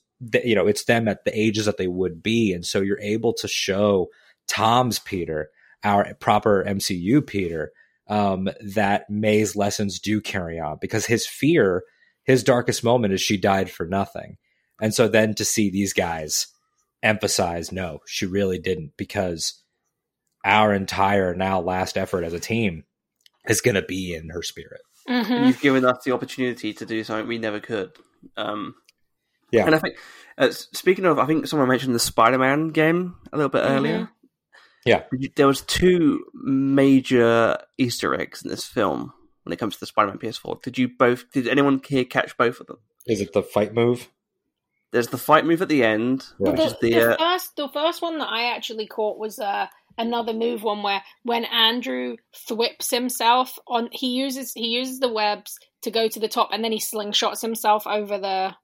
you know, it's them at the ages that they would be. And so you're able to show Tom's Peter, our proper MCU Peter, um, that May's lessons do carry on because his fear, his darkest moment is she died for nothing. And so then to see these guys emphasize, no, she really didn't because our entire now last effort as a team is going to be in her spirit. And Mhm. you've given us the opportunity to do something we never could. Um, Yeah. And I think, uh, speaking of, I think someone mentioned the Spider-Man game a little bit earlier. Yeah. There was two major Easter eggs in this film when it comes to the Spider-Man PS4. Did you both? Did anyone here catch both of them? Is it the fight move? There's the fight move at the end, Yeah. which the, is the, the uh, first the first one that I actually caught was uh, another move one where when Andrew thwips himself on he uses he uses the webs to go to the top and then he slingshots himself over the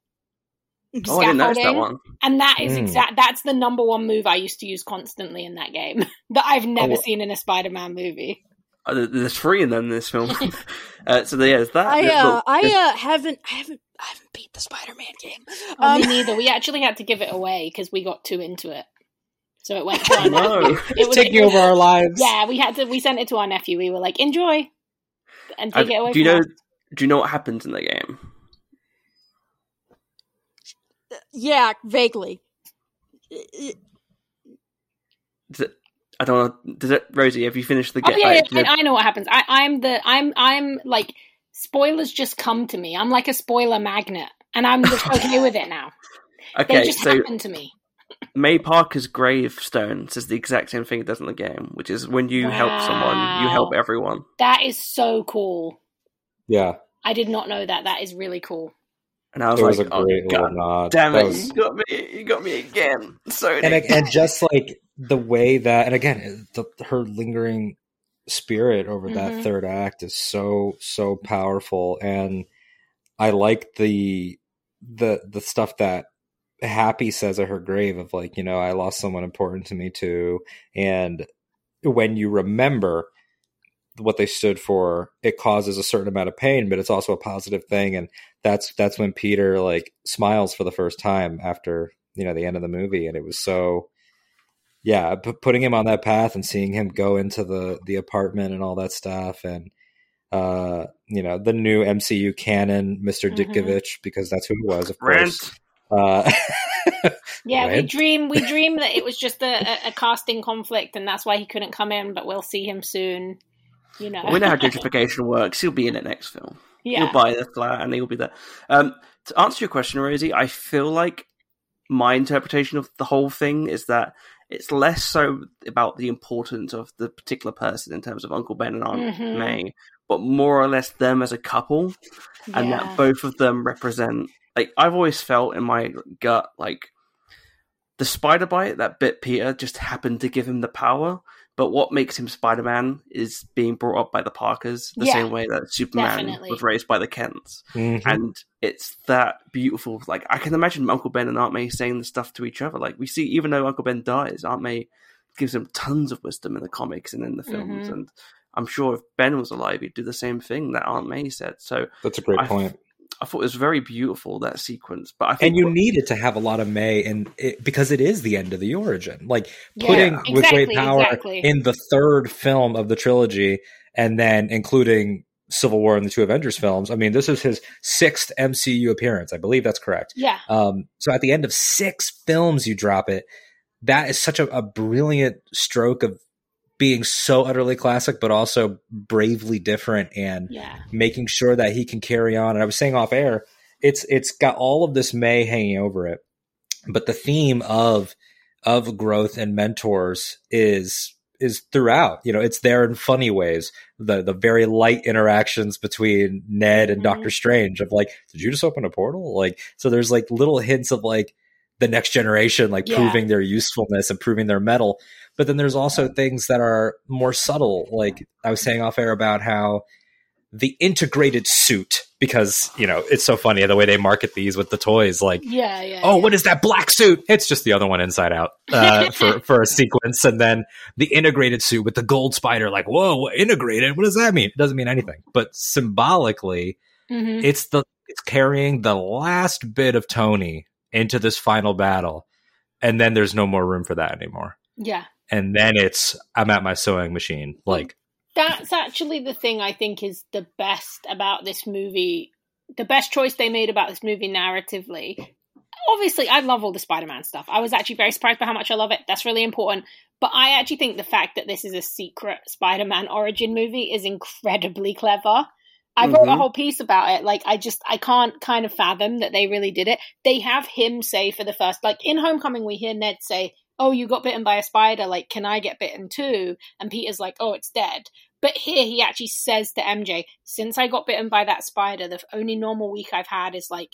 oh, I didn't that scaffolding. one. and that is Mm. exact that's the number one move I used to use constantly in that game that I've never Oh. seen in a Spider-Man movie. Uh, There's three in them in this film. uh, so yeah, there's that. I uh, the- I uh, haven't I haven't I haven't beat the Spider-Man game. Oh, Um, me neither. We actually had to give it away because we got too into it. So it went to our No. nephew. It was, Taking it was- over our lives. Yeah, we had to. We sent it to our nephew. We were like, enjoy, and take I've- it away. do you from know? us. Do you know what happens in the game? yeah, vaguely. Does it, I don't know. Does it, Rosie? Have you finished the Oh game? yeah, yeah, I, I know what happens. I, I'm the. I'm. I'm like spoilers just come to me. I'm like a spoiler magnet, and I'm just okay with it now. They okay, just so happen to me. May Parker's gravestone says the exact same thing it does in the game, which is when you help someone, you help everyone. That is so cool. Yeah. I did not know that. That is really cool. And I was It like, was a oh, great God nod. damn That it, was- you got me, you got me again. So and and just like the way that and again the, her lingering spirit over Mhm. that third act is so so powerful and i like the the the stuff that happy says at her grave of like you know i lost someone important to me too. And when you remember what they stood for it causes a certain amount of pain but it's also a positive thing. And that's that's when peter like smiles for the first time after you know the end of the movie. And it was so yeah p- putting him on that path and seeing him go into the the apartment and all that stuff. And uh you know the new mcu canon mr Mhm. ditkovich because that's who he was of Rent. course uh Yeah, we dream. We dream that it was just a, a, a casting conflict, and that's why he couldn't come in. But we'll see him soon. You know. we know how gentrification works. He'll be in it next film. yeah. He'll buy the flat and he'll be there. Um, to answer your question, Rosie, I feel like my interpretation of the whole thing is that it's less so about the importance of the particular person in terms of Uncle Ben and Aunt Mhm. May, but more or less them as a couple, and Yeah. that both of them represent. Like I've always felt in my gut, like the spider bite that bit Peter just happened to give him the power. But what makes him Spider Man is being brought up by the Parkers, the Yeah, same way that Superman definitely. was raised by the Kents mhm. and it's that beautiful. Like I can imagine Uncle Ben and Aunt May saying the stuff to each other. Like we see, even though Uncle Ben dies, Aunt May gives him tons of wisdom in the comics and in the films. Mhm. And I'm sure if Ben was alive, he'd do the same thing that Aunt May said. So that's a great I- point I thought it was very beautiful that sequence. But I think and you what- needed to have a lot of May, and it, because it is the end of the origin, like Yeah, putting with great power exactly. in the third film of the trilogy, and then including Civil War and the two Avengers films. I mean, this is his sixth MCU appearance. I believe that's correct. Yeah. Um, so at the end of six films, you drop it. That is such a, a brilliant stroke of being so utterly classic, but also bravely different and Yeah. making sure that he can carry on. And I was saying off air, it's it's got all of this May hanging over it, but the theme of of growth and mentors is is throughout. You know, it's there in funny ways. The the very light interactions between Ned and Mhm. Doctor Strange of like, did you just open a portal? Like, so there's like little hints of like the next generation like Yeah. proving their usefulness and proving their mettle. But then there's also things that are more subtle. Like I was saying off air about how the integrated suit, because you know it's so funny the way they market these with the toys. Like, Yeah. Yeah. oh, yeah. what is that black suit? It's just the other one inside out uh, for for a sequence, and then the integrated suit with the gold spider. Like, whoa, what integrated? What does that mean? It doesn't mean anything. But symbolically, Mhm. it's the it's carrying the last bit of Tony into this final battle, and then there's no more room for that anymore. Yeah. And then it's I'm at my sewing machine. Like, That's actually the thing I think is the best about this movie. The best choice they made about this movie narratively. Obviously, I love all the Spider Man stuff. I was actually very surprised by how much I love it. That's really important. But I actually think the fact that this is a secret Spider Man origin movie is incredibly clever. I wrote a Mhm. whole piece about it. Like, I just, I can't kind of fathom that they really did it. They have him say for the first, like, in Homecoming, we hear Ned say, Oh, you got bitten by a spider. Like, can I get bitten too? And Peter's like, Oh, it's dead. But here he actually says to MJ, Since I got bitten by that spider, the only normal week I've had is like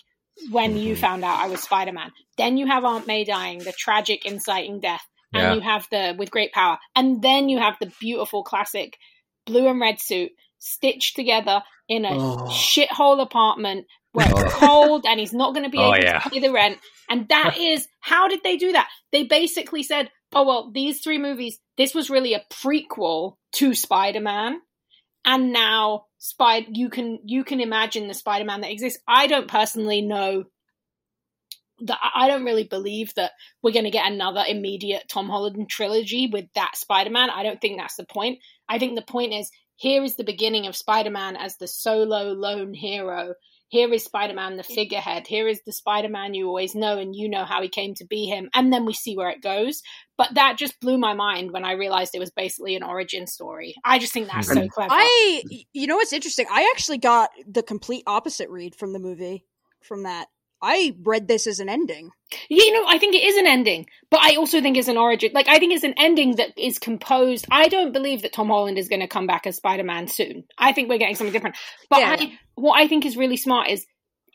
when you Mhm. found out I was Spider Man. Then you have Aunt May dying, the tragic, inciting death. And Yeah. you have the with great power. And then you have the beautiful classic blue and red suit stitched together in a Oh. shithole apartment where Oh. it's cold and he's not going to be Oh, able yeah. to pay the rent. And that is how did they do that? They basically said, "Oh well, these three movies. This was really a prequel to Spider Man, and now Spider. You can you can imagine the Spider Man that exists. I don't personally know." That I don't really believe that we're going to get another immediate Tom Holland trilogy with that Spider Man. I don't think that's the point. I think the point is here is the beginning of Spider Man as the solo lone hero. Here is Spider Man the figurehead. Here is the Spider Man you always know, and you know how he came to be him. And then we see where it goes. But that just blew my mind when I realized it was basically an origin story. I just think that's so Mhm. clever. I, you know what's interesting? I actually got the complete opposite read from the movie. From that, I read this as an ending. You know, I think it is an ending, but I also think it's an origin. Like, I think it's an ending that is composed. I don't believe that Tom Holland is going to come back as Spider Man soon. I think we're getting something different. But Yeah. I, what I think is really smart is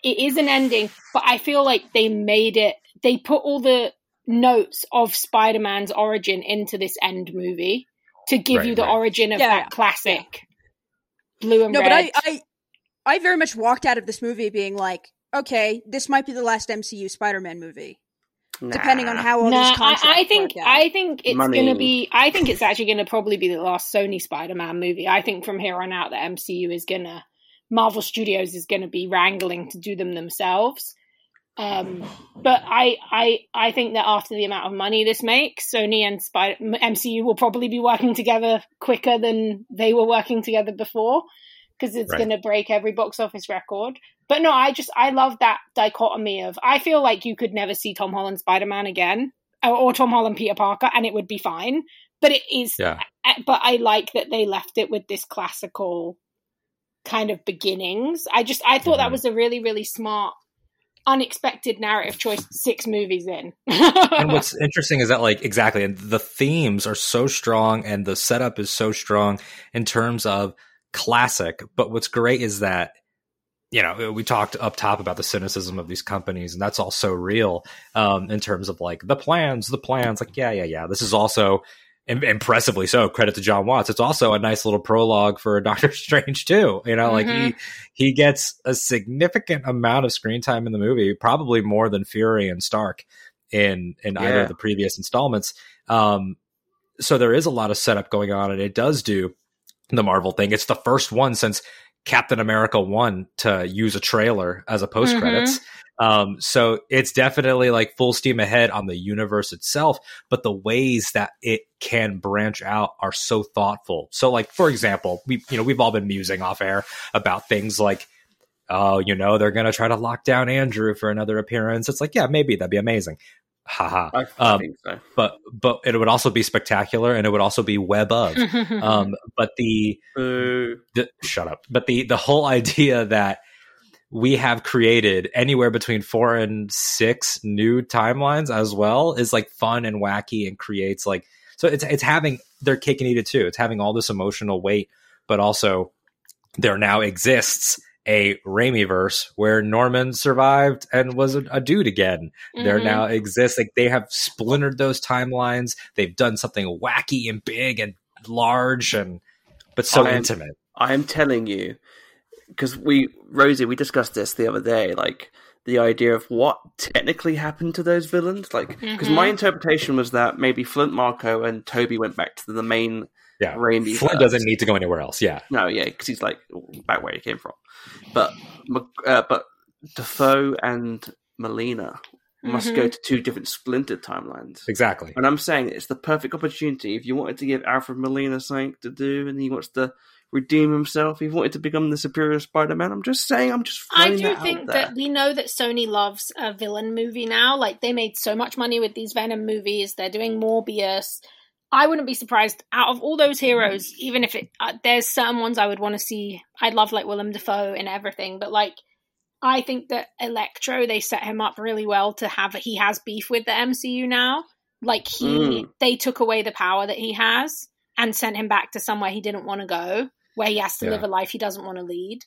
it is an ending, but I feel like they made it, they put all the notes of Spider Man's origin into this end movie to give Right, you the right. origin of Yeah, that yeah. classic blue and No, red. but I, I, I very much walked out of this movie being like, okay, this might be the last MCU Spider-Man movie, depending on how all Nah, these contracts I, I think work out. I think it's Money. gonna be. I think it's actually gonna probably be the last Sony Spider-Man movie. I think from here on out, the MCU is gonna Marvel Studios is gonna be wrangling to do them themselves. Um, but I, I, I think that after the amount of money this makes, Sony and Spider- MCU will probably be working together quicker than they were working together before because it's Right. going to break every box office record. But no, I just I love that dichotomy of I feel like you could never see Tom Holland Spider Man again, or, or Tom Holland Peter Parker, and it would be fine. But it is, Yeah. but I like that they left it with this classical kind of beginnings. I just I thought that Mhm. was a really really smart, unexpected narrative choice. Six movies in, and what's interesting is that like exactly and the themes are so strong and the setup is so strong in terms of classic but what's great is that you know we talked up top about the cynicism of these companies and that's all so real um in terms of like the plans the plans like yeah yeah yeah this is also im- impressively so credit to jon watts it's also a nice little prologue for doctor strange too you know like he he gets a significant amount of screen time in the movie probably more than fury and stark in in either Yeah. of the previous installments um so there is a lot of setup going on and it does do the marvel thing it's the first one since captain america 1 to use a trailer as a post credits Um, so it's definitely like full steam ahead on the universe itself, but the ways that it can branch out are so thoughtful. So, like for example, we you know we've all been musing off air about things like. Oh, you know, they're going to try to lock down Andrew for another appearance. It's like, yeah, maybe that'd be amazing. Haha. I, I Um, think so. but but it would also be spectacular and it would also be web of. Um, but the Boo. the, shut up. But the the whole idea that we have created anywhere between four and six new timelines as well is like fun and wacky and creates like so it's it's having their cake and eat it too. It's having all this emotional weight, but also there now exists a Raimi verse where Norman survived and was a, a dude again. There Mhm. now exists like they have splintered those timelines. They've done something wacky and big and large and but so I am- intimate. I am telling you, because we, Rosie, we discussed this the other day, like the idea of what technically happened to those villains. Like, because my Mhm. interpretation was that maybe Flint Marko and Tobey went back to the main Yeah. Raimi. Flint verse. doesn't need to go anywhere else. Yeah. No, yeah, because he's like back where he came from. But uh, but Dafoe and Molina must Mhm. go to two different splintered timelines. Exactly. And I'm saying it's the perfect opportunity. If you wanted to give Alfred Molina something to do, and he wants to redeem himself, he wanted to become the superior Spider-Man. I'm just saying. I'm just. I do that think out there. that we know that Sony loves a villain movie now. Like they made so much money with these Venom movies. They're doing Morbius. I wouldn't be surprised out of all those heroes, even if it uh, there's certain ones I would want to see. I love like Willem Dafoe and everything, but like I think that Electro they set him up really well to have he has beef with the MCU now. Like he Mm. they took away the power that he has and sent him back to somewhere he didn't want to go, where he has to Yeah. live a life he doesn't want to lead.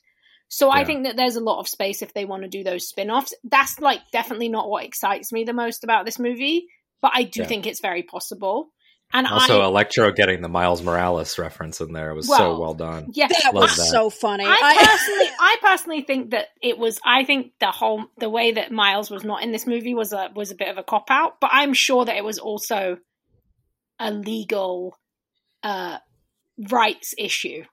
So I think that there's a lot of space if they want to do those spin-offs. That's like definitely not what excites me the most about this movie, but I do Yeah. think it's very possible. And Also, I Electro getting the Miles Morales reference in there was so Well, well done. yeah, That Love was that. so funny. I I, personally, I personally think that it was. I think the whole the way that Miles was not in this movie was a was a bit of a cop out. But I'm sure that it was also a legal uh, rights issue.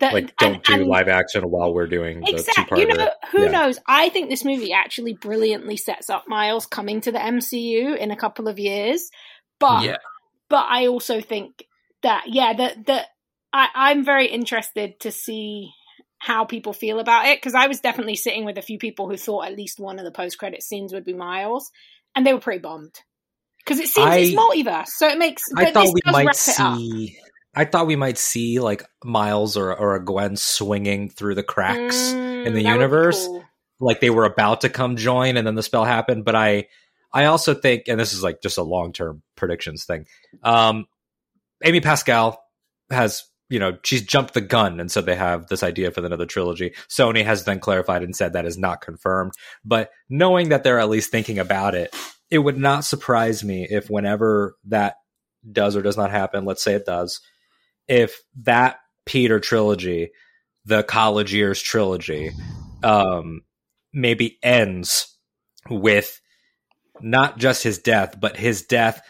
That, Like, don't and- do and- live action while we're doing the Exactly. You know, who Yeah. knows? I think this movie actually brilliantly sets up Miles coming to the MCU in a couple of years. But yeah, but I also think that yeah, that that I, I'm very interested to see how people feel about it because I was definitely sitting with a few people who thought at least one of the post credit scenes would be Miles, and they were pretty bummed because it seems it's multiverse, so it makes. I thought we might wrap it up. see. I thought we might see like Miles or or a Gwen swinging through the cracks, Mm, in the be universe. cool. like they were about to come join, and then the spell happened. But I, I also think, and this is like just a long term predictions thing. Um, Amy Pascal has, you know, she's jumped the gun, and so they have this idea for another trilogy. Sony has then clarified and said that is not confirmed. But knowing that they're at least thinking about it, it would not surprise me if whenever that does or does not happen, let's say it does, if that Peter trilogy, the college years trilogy, um, maybe ends with not just his death, but his death,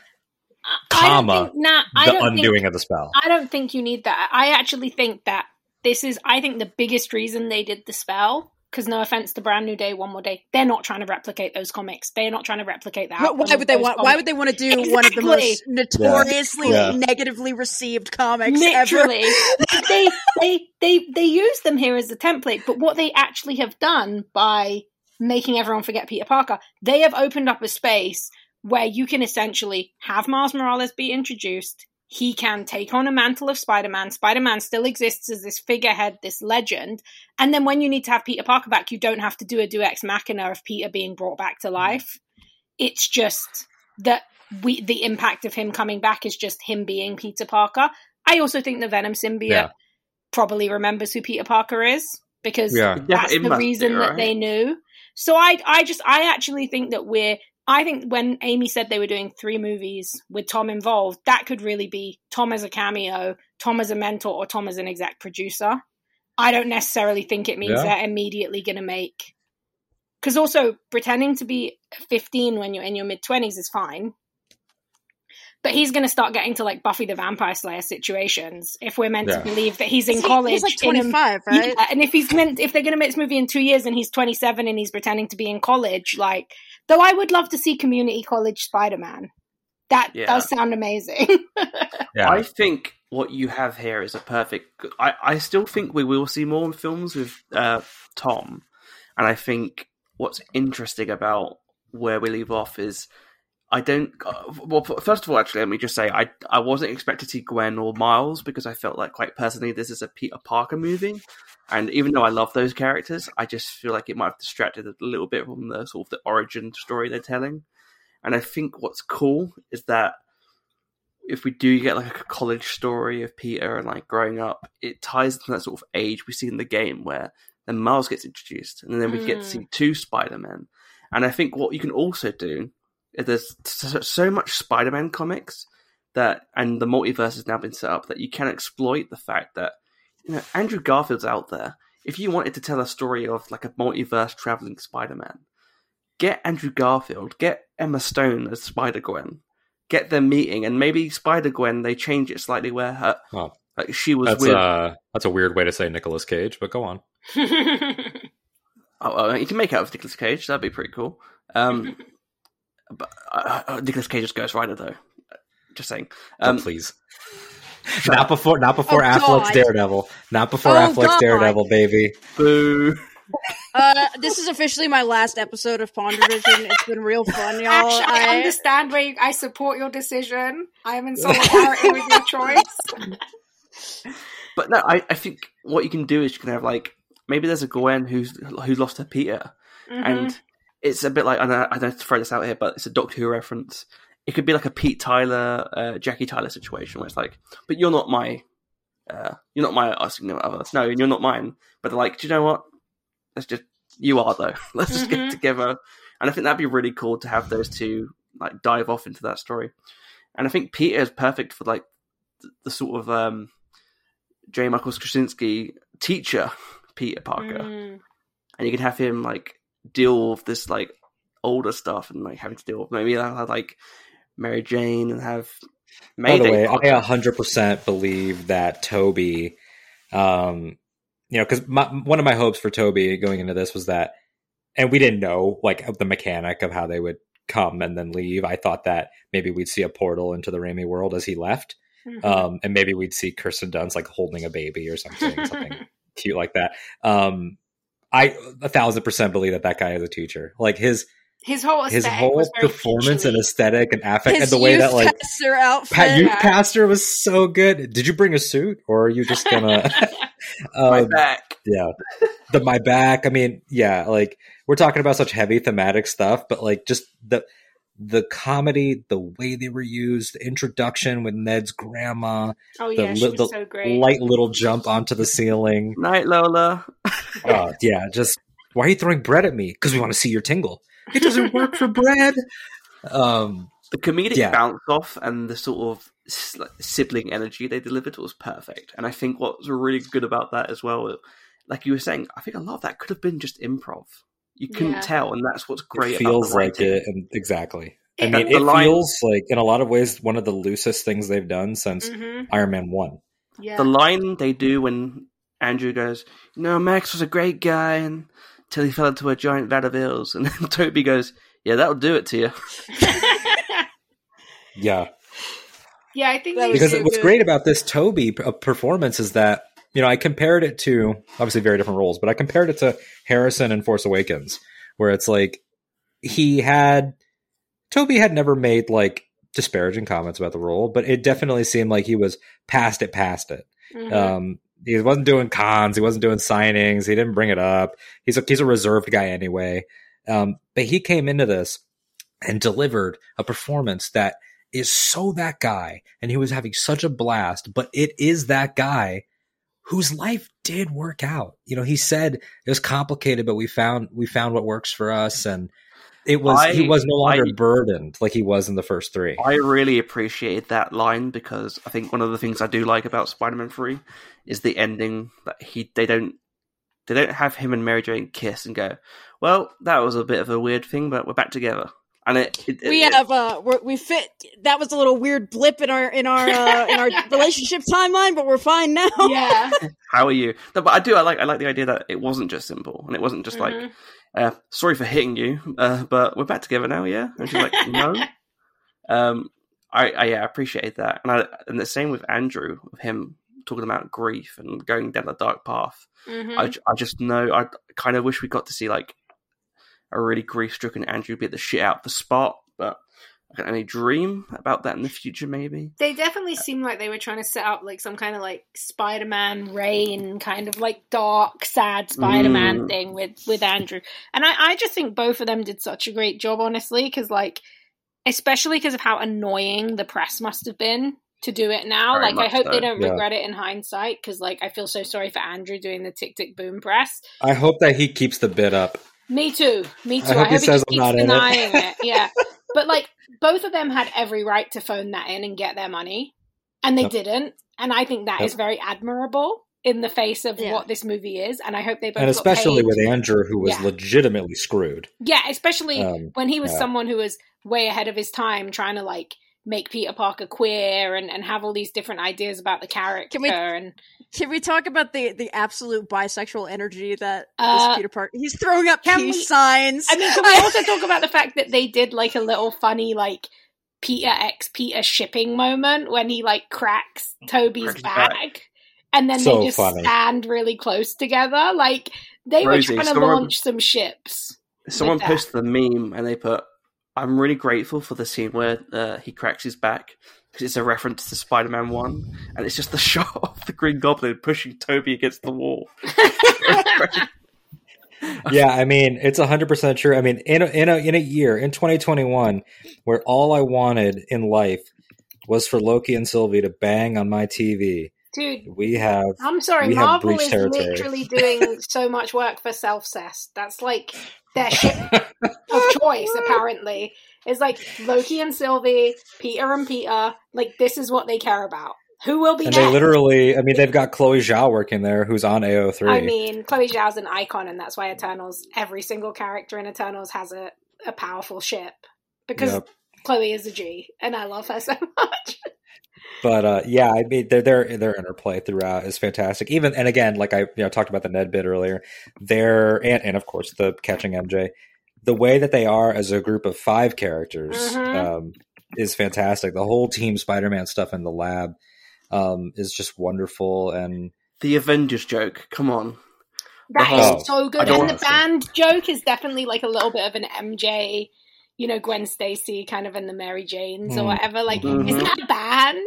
I- I don't comma, think- nah, the don't think- undoing of the spell. I don't think you need that. I actually think that this is, I think the biggest reason they did the spell, because no offense to Brand New Day, One More Day, they're not trying to replicate those comics. They're not trying to replicate that. But why would they want? Why would they want to do one of the most notoriously Yeah. negatively received comics ever? They they they they use them here as a template. But what they actually have done by making everyone forget Peter Parker, they have opened up a space where you can essentially have Miles Morales be introduced. He can take on a mantle of Spider Man. Spider Man still exists as this figurehead, this legend. And then when you need to have Peter Parker back, you don't have to do a deus ex machina of Peter being brought back to life. It's just that we the impact of him coming back is just him being Peter Parker. I also think the Venom symbiote Yeah. probably remembers who Peter Parker is because Yeah. Yeah, that's it the must be, reason that they knew. So I I just I actually think that we're I think when Amy said they were doing three movies with Tom involved, that could really be Tom as a cameo, Tom as a mentor, or Tom as an exec producer. I don't necessarily think it means Yeah. they're immediately going to make. Because also pretending to be 15 when you're in your mid 20s is fine. But he's going to start getting to like Buffy the Vampire Slayer situations if we're meant Yeah. to believe that he's in He- college. He's like in a- 25, right? Yeah, and if he's meant, if they're going to make this movie in two years and he's 27 and he's pretending to be in college, like, though I would love to see community college Spider Man. That Yeah. does sound amazing. Yeah. I think what you have here is a perfect. I, I still think we will see more films with uh, Tom, and I think what's interesting about where we leave off is I don't. Well, first of all, actually, let me just say I I wasn't expecting to see Gwen or Miles because I felt like quite personally this is a Peter Parker movie, and even though I love those characters, I just feel like it might have distracted a little bit from the sort of the origin story they're telling. And I think what's cool is that if we do get like a college story of Peter and like growing up, it ties into that sort of age we see in the game where then Miles gets introduced, and then we get to see mm. two Spider Men. And I think what you can also do there's so, so much Spider Man comics that, and the multiverse has now been set up that you can exploit the fact that you know Andrew Garfield's out there. If you wanted to tell a story of like a multiverse traveling Spider Man, get Andrew Garfield, get Emma Stone as Spider Gwen, get them meeting, and maybe Spider Gwen they change it slightly where her Oh, like she was that's with. uh that's a weird way to say Nicolas Cage, but go on. Oh, uh, you can make out of Nicolas Cage. That'd be pretty cool. Um, but uh, uh, Nicolas Cage is Ghost Rider, though. Just saying. Oh, Um, please. Not before, not before Oh, Affleck's God. Daredevil. Not before Oh, Affleck's God. Daredevil, baby. boo. Uh, this is officially my last episode of PonderVision. It's been real fun, y'all. Actually, I I, understand where you, I support your decision. I am in solidarity with your choice. But no, I, I think what you can do is you can have like maybe there's a Gwen who's who lost her Peter, Mhm. and it's a bit like I know I don't have to throw this out here, but it's a Doctor Who reference. It could be like a Pete Tyler, uh, Jackie Tyler situation where it's like, but you're not my, uh, you're not my asking significant other. No, and you're not mine. But they're like, do you know what? Let's just you are though. Let's just Mhm. get together. And I think that'd be really cool to have those two like dive off into that story. And I think Peter is perfect for like the, the sort of um, J. Michael Straczynski teacher Peter Parker Mm. and you can have him like deal with this like older stuff and like having to deal with maybe I'll have like Mary Jane and have By the way, I hundred percent believe that Tobey, um, you know, because one of my hopes for Tobey going into this was that, and we didn't know like the mechanic of how they would come and then leave. I thought that maybe we'd see a portal into the Raimi world as he left, Mhm. um, and maybe we'd see Kirsten Dunst like holding a baby or something, something cute like that. Um, I a thousand percent believe that that guy is a teacher. Like his his whole his whole was very performance and aesthetic and affect his and the way that like pastor outfit. Pat Youth Pastor was so good. Did you bring a suit, or are you just gonna? my um, back. yeah, the my back. I mean, yeah, like we're talking about such heavy thematic stuff, but like just the the comedy, the way they were used, the introduction with Ned's grandma, oh the, yeah, li- she was the so great. light little jump onto the ceiling. Night Lola. Uh, yeah, just why are you throwing bread at me? Because we want to see your tingle. It doesn't work for bread. Um, The comedic Yeah. bounce off and the sort of sibling energy they delivered was perfect. And I think what's really good about that as well, like you were saying, I think a lot of that could have been just improv. You couldn't Yeah. tell, and that's what's great. it feels about like it, and exactly. I It- mean, it line- feels like in a lot of ways one of the loosest things they've done since Mhm. Iron Man One. Yeah. The line they do when Andrew goes, "You know, Max was a great guy until he fell into a giant vat of ills," and then Tobey goes, "Yeah, that'll do it to you." Yeah, yeah, I think That because what's good. great about this Tobey uh, performance is that you know I compared it to obviously very different roles, but I compared it to Harrison and Force Awakens, where it's like he had Tobey had never made like disparaging comments about the role, but it definitely seemed like he was past it, past it. Mhm. Um, he wasn't doing cons. He wasn't doing signings. He didn't bring it up. He's a he's a reserved guy anyway. Um, but he came into this and delivered a performance that is so that guy, and he was having such a blast. But it is that guy whose life did work out. You know, he said it was complicated, but we found we found what works for us, and it was I- he was no longer I- burdened like he was in the first three. I really appreciated that line because I think one of the things I do like about Spider-Man Three is the ending that he they don't they don't have him and Mary Jane kiss and go, well, that was a bit of a weird thing, but we're back together. And it, it we it- have uh we're, we fit that was a little weird blip in our in our uh, in our relationship timeline but we're fine now Yeah. how are you? No, but I do. I like. I like the idea that it wasn't just simple, and it wasn't just like, Mhm. uh, "Sorry for hitting you, uh, but we're back together now." Yeah, and she's like, "No." um, I, I yeah, I appreciated that, and I and the same with Andrew, with him talking about grief and going down the dark path. Mhm. I, j- I just know I kind of wish we got to see like a really grief stricken Andrew beat the shit out of the spot, but I can only dream about that in the future, maybe. They definitely seemed like they were trying to set up like some kind of like Spider-Man rain kind of like dark, sad Spider-Man Mm. thing with with Andrew. And I, I just think both of them did such a great job, honestly, because like especially because of how annoying the press must have been to do it now. Very like I hope so, they don't yeah. regret it in hindsight because like I feel so sorry for Andrew doing the tick tick boom press. I hope that he keeps the bid up. Me too. Me too. I I hope hope, he he, says just I'm keeps not in it. it. Yeah. But like both of them had every right to phone that in and get their money. And they Yep. didn't. And I think that is Yep. very admirable in the face of Yeah. what this movie is. And I hope they both And especially paid. with Andrew, who was Yeah. legitimately screwed. Yeah, especially Um, when he was yeah. someone who was way ahead of his time trying to like make Peter Parker queer and, and have all these different ideas about the character Can we- and can we talk about the the absolute bisexual energy that Uh, this peter parker he's throwing up can peace we- signs I mean, can we also talk about the fact that they did like a little funny like Peter X Peter shipping moment when he like cracks Tobey's Cracks bag, back. and then So they just funny. stand really close together. Like they Rosie, were trying to someone- launch some ships. Someone posted the meme and they put, "I'm really grateful for the scene where uh, he cracks his back because it's a reference to Spider-Man One, and it's just the shot of the Green Goblin pushing Tobey against the wall." yeah, I mean, it's hundred percent true. I mean, in a, in a in a year in 2021, where all I wanted in life was for Loki and Sylvie to bang on my TV, Dude, we have I'm sorry, We have Marvel is territory. literally doing so much work for self cess. That's like their ship of choice, apparently. It's like Loki and Sylvie, Peter and Peter. Like this is what they care about. Who will be and next? they literally, I mean, they've got Chloe Zhao working there, who's on AO3. I mean, Chloe Zhao's an icon, and that's why Eternals. Every single character in Eternals has a, a powerful ship because Yep. Chloe is a G, and I love her so much. But uh, yeah, I mean their their their interplay throughout is fantastic. Even and again, like I you know talked about the Ned bit earlier, their and and of course the catching MJ, the way that they are as a group of five characters Mhm. um, is fantastic. The whole team Spider Man stuff in the lab um, is just wonderful, and the Avengers joke. Come on, That is Oh, so good. And the band joke is definitely like a little bit of an MJ, you know, Gwen Stacy kind of in the Mary Janes or Mm. whatever. Like, Mhm. is that a band?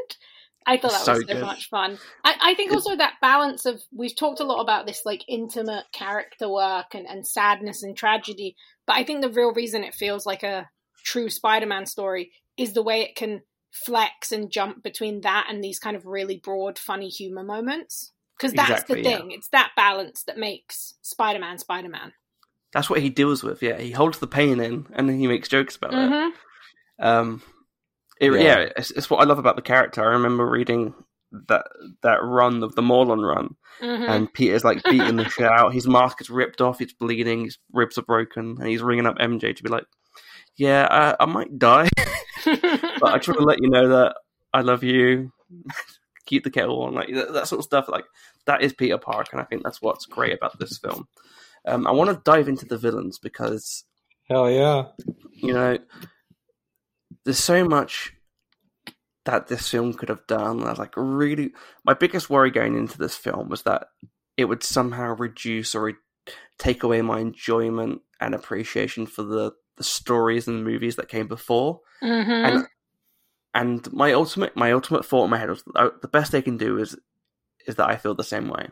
I thought that So was so good. much fun. I, I think also that balance of we've talked a lot about this like intimate character work and, and sadness and tragedy, but I think the real reason it feels like a true Spider-Man story is the way it can flex and jump between that and these kind of really broad, funny humor moments. Because that's Exactly, the yeah. thing. It's that balance that makes Spider-Man Spider-Man. That's what he deals with. Yeah, he holds the pain in and then he makes jokes about it. Mhm. Um, it, Yeah. yeah, it's, it's what I love about the character. I remember reading that that run of the Morlun run, Mhm. and Peter's like beating the shit out. His mask is ripped off. He's bleeding. His ribs are broken, and he's ringing up MJ to be like, "Yeah, I, I might die, but I just want to let you know that I love you. Keep the kettle on, like that, that sort of stuff. Like that is Peter Parker, and I think that's what's great about this film. Um, I want to dive into the villains because hell yeah, you know, there's so much that this film could have done. I was like, really, my biggest worry going into this film was that it would somehow reduce or re- take away my enjoyment and appreciation for the the stories and the movies that came before. Mhm. And and my ultimate my ultimate thought in my head was uh, the best they can do is is that I feel the same way.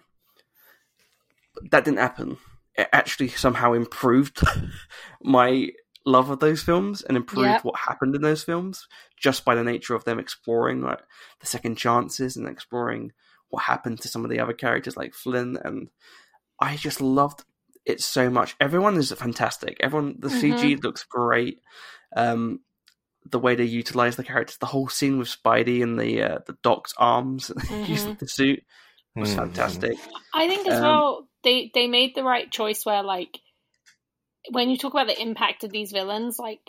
But that didn't happen. It actually somehow improved my love of those films and improved Yep. what happened in those films just by the nature of them exploring like the second chances and exploring what happened to some of the other characters like Flynn and I just loved it so much. Everyone is fantastic. Everyone the CG looks great. Um the way they utilize the characters, the whole scene with Spidey and the uh, the Doc's arms using the suit was Mhm. fantastic. I think as Um, well they they made the right choice where like when you talk about the impact of these villains, like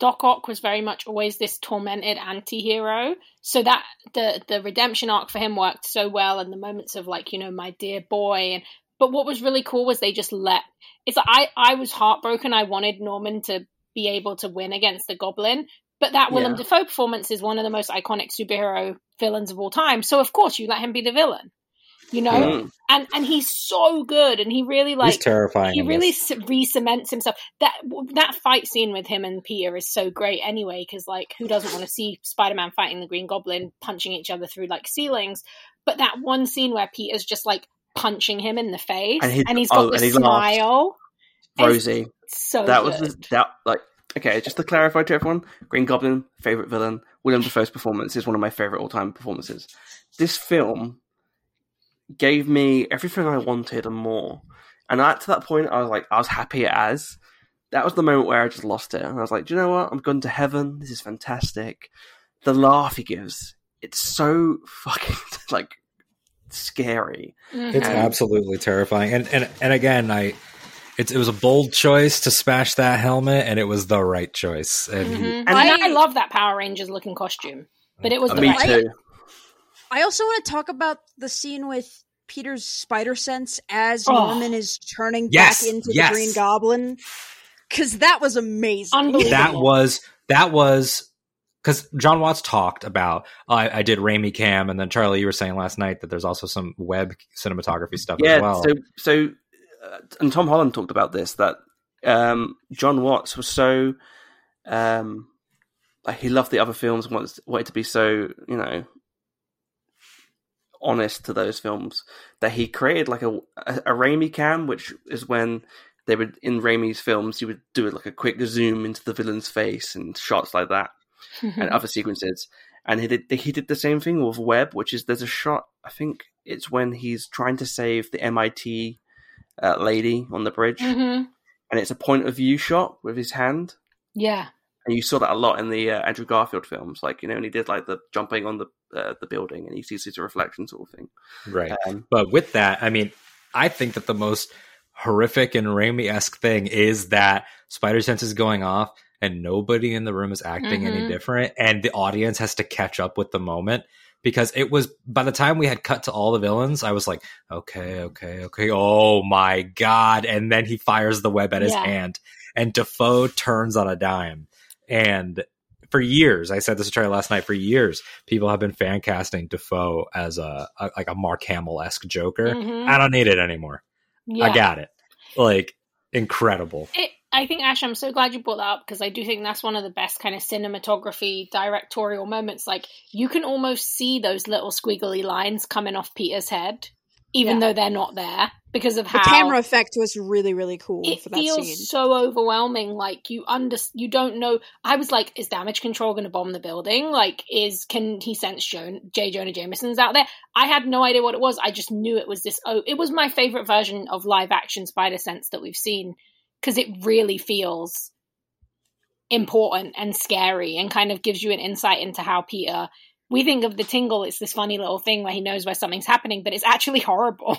Doc Ock was very much always this tormented anti-hero. So that the the redemption arc for him worked so well and the moments of like, you know, my dear boy and but what was really cool was they just let it's like I I was heartbroken. I wanted Norman to be able to win against the Goblin, but that Willem Yeah. Dafoe performance is one of the most iconic superhero villains of all time. So of course you let him be the villain. You know? Mm. And and he's so good and he really like He's terrifying. he really re-cements himself. That that fight scene with him and Peter is so great anyway, because like who doesn't want to see Spider-Man fighting the Green Goblin, punching each other through like ceilings? But that one scene where Peter's just like punching him in the face, And and, he- he's got oh, the and he smile. Rosie. So that was good. the, that like okay. Just to clarify to everyone, Green Goblin favorite villain. Willem Dafoe's performance is one of my favorite all time performances. This film gave me everything I wanted and more. And at to that point, I was like, I was happy as. That was the moment where I just lost it, and I was like, Do you know what? I'm going to heaven. This is fantastic. The laugh he gives, it's so fucking like scary. Mhm. It's And- absolutely terrifying. And and and again, I it's it was a bold choice to smash that helmet, and it was the right choice. And he- Mhm. And I, I- I love that Power Rangers looking costume, but it was Uh, the Me right. too. I also want to talk about the scene with Peter's spider sense as Oh. Norman is turning Yes, back into yes. the Green Goblin. Because that was amazing. That was that was because Jon Watts talked about I, I did Raimi Cam, and then Charlie, you were saying last night that there's also some web cinematography stuff Yeah, as well. so so, uh, and Tom Holland talked about this that um, Jon Watts was so um, like he loved the other films and wanted, wanted to be so you know honest to those films that he created like a a, a Raimi cam, which is when they would in Raimi's films he would do like a quick zoom into the villain's face and shots like that and other sequences. And he did he did the same thing with Webb, which is there's a shot. I think it's when he's trying to save the MIT uh, lady on the bridge, Mhm. and it's a point of view shot with his hand. Yeah. And you saw that a lot in the uh, Andrew Garfield films, like you know, when he did like the jumping on the uh, the building, and he sees his reflection sort of thing. right. Um, But with that, I mean, I think that the most horrific and Raimi esque thing is that Spider Sense is going off and nobody in the room is acting any Mhm. different, and the audience has to catch up with the moment. Because it was by the time we had cut to all the villains, I was like, okay, okay, okay, oh my god! And then he fires the web at his hand, and Dafoe turns on a dime. And for years, I said this to Charlie last night. For years, people have been fan casting Dafoe as a, a like a Mark Hamill esque Joker. Mhm. I don't need it anymore. Yeah. I got it. Like incredible. It, I think Ash, I'm so glad you brought that up because I do think that's one of the best kind of cinematography directorial moments. Like you can almost see those little squiggly lines coming off Peter's head, even Yeah. though they're not there because of the how the camera effect was really, really cool it for that feels scene. so overwhelming. Like you under you don't know. I was like, is damage control going to bomb the building? Like, is can he sense Joan, J. Jonah Jameson's out there? I had no idea what it was. I just knew it was this. Oh, it was my favorite version of live action Spider Sense that we've seen because it really feels important and scary and kind of gives you an insight into how Peter. We think of the tingle, it's this funny little thing where he knows where something's happening, but it's actually horrible.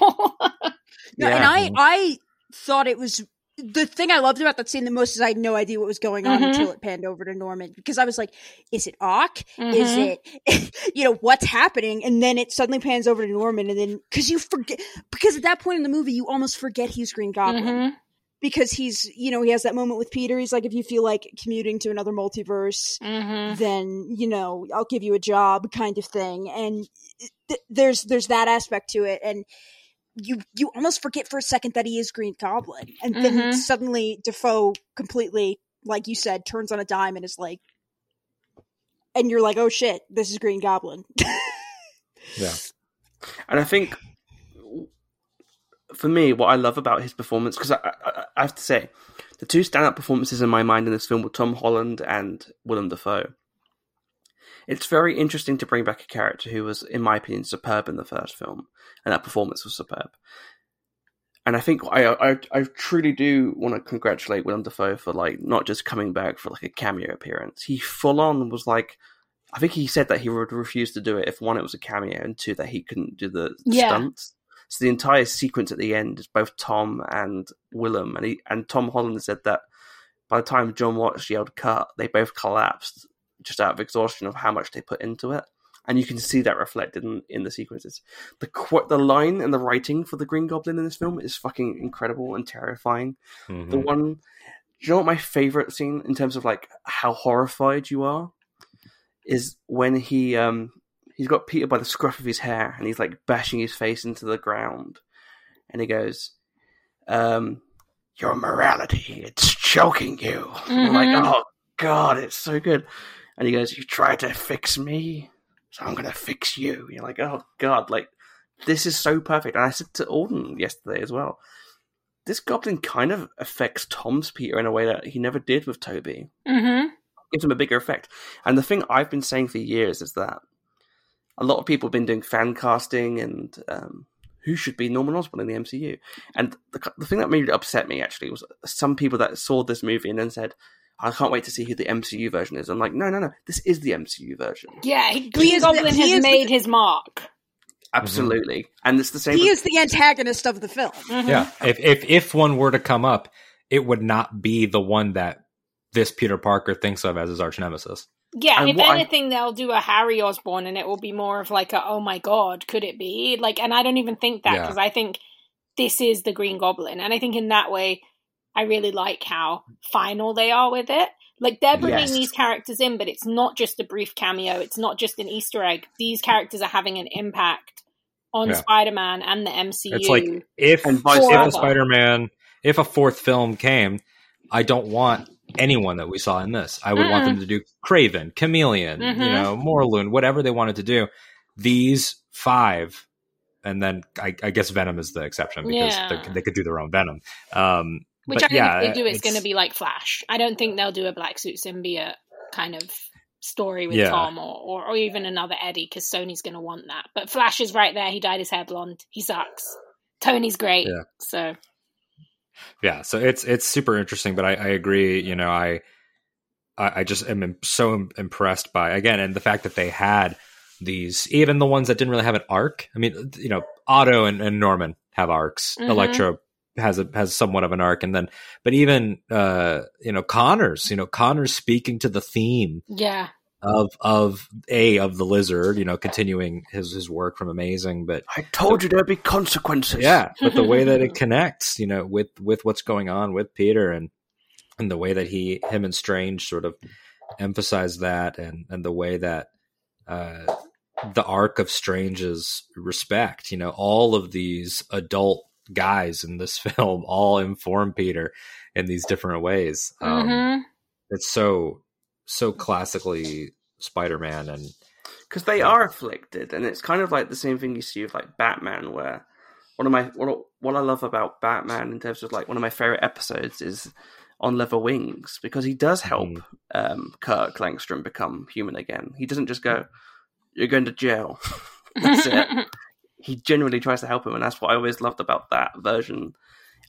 No, Yeah. and I, I thought it was the thing I loved about that scene the most is I had no idea what was going on Mhm. until it panned over to Norman because I was like, is it Ock? Is Mhm. it, you know, what's happening? And then it suddenly pans over to Norman, and then because you forget, because at that point in the movie, you almost forget he's Green Goblin Mhm. Because he's, you know, he has that moment with Peter. He's like, if you feel like commuting to another multiverse, Mhm. then you know I'll give you a job kind of thing and th- there's there's that aspect to it and you you almost forget for a second that he is Green Goblin and then Mhm. suddenly Dafoe completely like you said turns on a dime and is like and you're like oh shit this is Green Goblin Yeah. And I think for me, what I love about his performance, because I, I, I have to say, the two stand-up performances in my mind in this film were Tom Holland and Willem Dafoe. It's very interesting to bring back a character who was, in my opinion, superb in the first film, and that performance was superb. And I think I, I, I truly do want to congratulate Willem Dafoe for like not just coming back for like a cameo appearance. He full on was like, I think he said that he would refuse to do it if one it was a cameo and two that he couldn't do the Yeah. stunts. So the entire sequence at the end is both Tom and Willem, and he and Tom Holland said that by the time Jon Watts yelled cut, they both collapsed just out of exhaustion of how much they put into it. And you can see that reflected in, in the sequences. The qu- the line and the writing for the Green Goblin in this film is fucking incredible and terrifying. Mhm. The one, do you know what my favorite scene in terms of like how horrified you are is when he um he's got Peter by the scruff of his hair and he's like bashing his face into the ground, and he goes, um, "Your morality, it's choking you." I'm like, oh god, it's so good. And he goes, "You tried to fix me, so I'm gonna fix you." You're like, oh god, like this is so perfect. And I said to Alden yesterday as well. This goblin kind of affects Tom's Peter in a way that he never did with Tobey. hmm Gives him a bigger effect. And the thing I've been saying for years is that a lot of people have been doing fan casting and um, who should be Norman Osborn in the MCU. And the, the thing that made it upset me actually was some people that saw this movie and then said, I can't wait to see who the MCU version is. I'm like, no, no, no, this is the MCU version. Yeah, he, Green is the- Goblin he has is the- made his mark. Absolutely. And it's the same. He with- is the antagonist of the film. Mhm. Yeah. If if if one were to come up, it would not be the one that this Peter Parker thinks of as his arch nemesis. Yeah, And if what I- anything, they'll do a Harry Osborne, and it will be more of like a "Oh my god, could it be?" Like, and I don't even think that Yeah. because I think this is the Green Goblin, and I think in that way, I really like how final they are with it. Like they're bringing Yes. these characters in, but it's not just a brief cameo. It's not just an Easter egg. These characters are having an impact on Yeah. Spider-Man and the MCU. It's like if if a Spider-Man, if a fourth film came, I don't want anyone that we saw in this. I would want Mm-mm. them to do Kraven, Chameleon, Mhm. you know, Morlun, whatever they wanted to do. These five, and then I, I guess Venom is the exception because Yeah. they, they could do their own Venom. Um, Which but I think if they do, it's, going to be like Flash. I don't think they'll do a black suit symbiote kind of story with Yeah. Tom or, or, or even another Eddie because Sony's going to want that. But Flash is right there. He dyed his hair blonde. He sucks. Tony's great. Yeah. So yeah so it's it's super interesting but i, I agree you know I, I just am so impressed by again and the fact that they had these even the ones that didn't really have an arc. I mean you know otto and, and norman have arcs. Mhm. electro has a has somewhat of an arc and then but even uh you know connors you know connors speaking to the theme yeah, of of a of the lizard you know continuing his his work from amazing but I told you there'd be consequences. yeah but the way that it connects you know with with what's going on with peter and and the way that he him and strange sort of emphasize that and and the way that uh the arc of strange's respect you know all of these adult guys in this film all inform peter in these different ways um Mhm. it's so so classically spider-man and because they are afflicted, and it's kind of like the same thing you see with like Batman, where one of my what, what I love about Batman in terms of like one of my favorite episodes is on Leather Wings because he does help Mhm. um, Kirk Langstrom become human again. He doesn't just go, "You're going to jail." That's it. he genuinely tries to help him, and that's what I always loved about that version.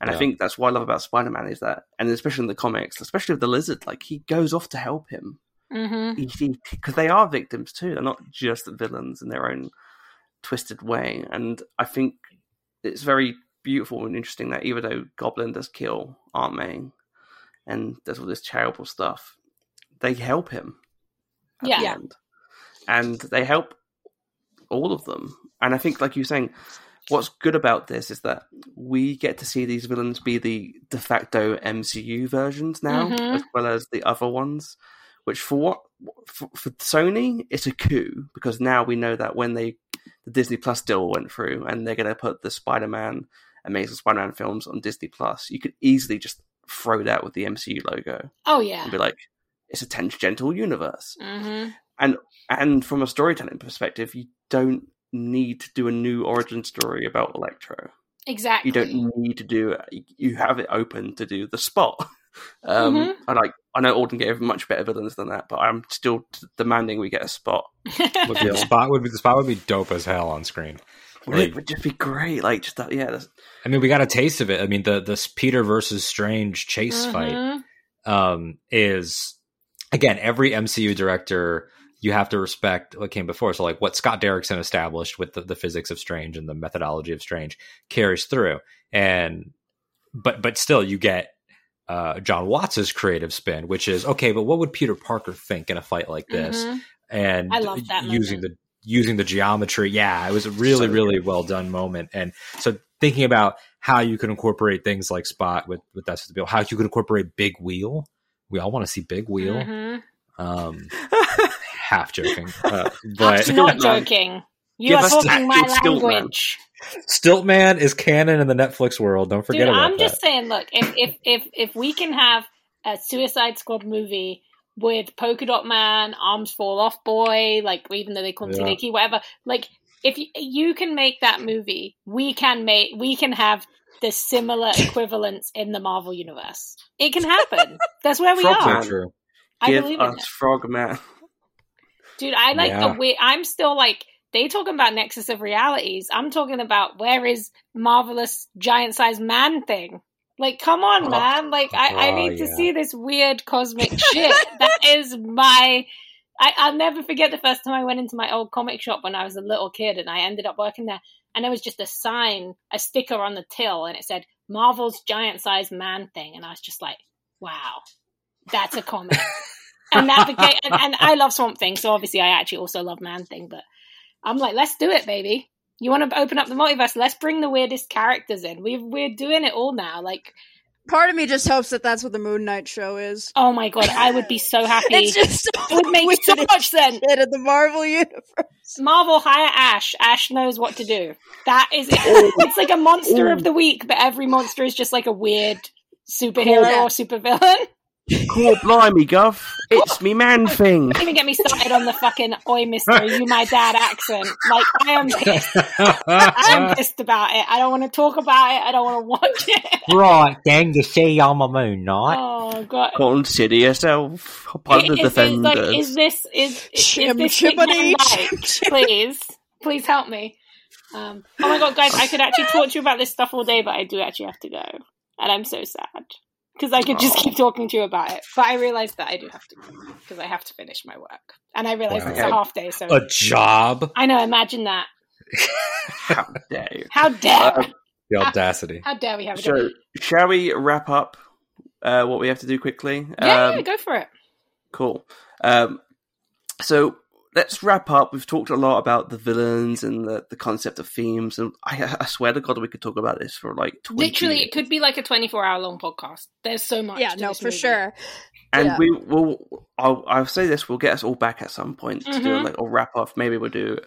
And I think that's what I love about Spider Man is that, and especially in the comics, especially with the Lizard, like he goes off to help him Mhm. because they are victims too. They're not just villains in their own twisted way. And I think it's very beautiful and interesting that even though Goblin does kill Aunt May and does all this terrible stuff, they help him. At Yeah. the end. And they help all of them. And I think, like you were saying, what's good about this is that we get to see these villains be the de facto MCU versions now, Mhm. as well as the other ones. Which for what for, for Sony, it's a coup because now we know that when they the Disney Plus deal went through and they're going to put the Spider Man, Amazing Spider Man films on Disney Plus, you could easily just throw that with the MCU logo Oh yeah. and be like, it's a tangential universe. hmm And from a storytelling perspective, you don't need to do a new origin story about Electro. Exactly. You don't need to do. You have it open to do the spot. Um, Mhm. I like. I know Alden gave much better villains than that, but I'm still t- demanding we get a spot. would be, the spot would be the spot would be dope as hell on screen Well, it would just be great. Like just that, yeah. That's, I mean, we got a taste of it. I mean, the this Peter versus Strange chase fight Mhm. um, is again every MCU director you have to respect what came before. So, like what Scott Derrickson established with the, the physics of Strange and the methodology of Strange carries through, and but but still, you get uh, Jon Watts's creative spin, which is okay, but what would Peter Parker think in a fight like this? Mhm. And I love that using moment. the using the geometry. Yeah, it was a really So really well done moment. And so thinking about how you can incorporate things like Spot with with that's the bill, how you can incorporate Big Wheel. We all want to see Big Wheel. Mhm. Um, half joking, uh, I'm but not joking. You Give are talking my that Stilt Man. language. Stiltman is canon in the Netflix world. Don't forget Dude, about I'm that. just saying, look, if if if if we can have a Suicide Squad movie with Polka Dot Man, Arms Fall Off Boy, like even though they call him Yeah. TDK, whatever, like if you, you can make that movie, we can make we can have the similar equivalents in the Marvel universe. It can happen. That's where we Frogman. are. so. I Give believe us it. Frogman. Dude, I like Yeah. the way I'm still like they talking about Nexus of Realities. I'm talking about where is marvelous giant sized man thing. Like, come on, Oh. man! Like, I, I Oh, need to see this weird cosmic shit. that is my. I, I'll never forget the first time I went into my old comic shop when I was a little kid, and I ended up working there. And there was just a sign, a sticker on the till, and it said "Marvel's giant sized man thing," and I was just like, "Wow, that's a comic." and that became, and, and I love Swamp Thing, so obviously I actually also love Man Thing. But I'm like, let's do it, baby. You want to open up the multiverse? Let's bring the weirdest characters in. We we're doing it all now. Like, Part of me just hopes that that's what the Moon Knight show is. oh my god, I would be so happy. It's just it would make so much sense. in the Marvel universe. Marvel hire Ash. Ash knows what to do. That is. It's like a monster of the week, but every monster is just like a weird superhero Yeah. or supervillain. Cool, blimey, Gov. It's me man thing. Don't even get me started on the fucking "Oi, Mister, you my dad" accent. Like I am pissed. I'm pissed about it. I don't want to talk about it. I don't want to watch it. right, gang, you see I'm a moon knight. Oh god. Consider yourself upon the Is, is, defenders. like, is this is, is, is this chimpity, Nick Van chim Dyke? chim- Please, please help me. Um, oh my god, guys! I could actually talk to you about this stuff all day, but I do actually have to go, and I'm so sad because I could just Aw. keep talking to you about it. But I realized that I do have to because I have to finish my work, and I realize Wow. it's a half day. So A job. I know. Imagine that. How dare you? How dare? Uh, The audacity. how dare we have a job? So, shall we wrap up uh, what we have to do quickly? Yeah, Um, yeah, go for it. Cool. Um, so let's wrap up. We've talked a lot about the villains and the, the concept of themes, and I, I swear to God, we could talk about this for like 20 Literally, years. it could be like a 24 hour long podcast. There's so much. Yeah, to no, this for movie. sure. And Yeah. we will. I'll, I'll say this: we'll get us all back at some point to do Mhm. like a wrap up. Maybe we'll do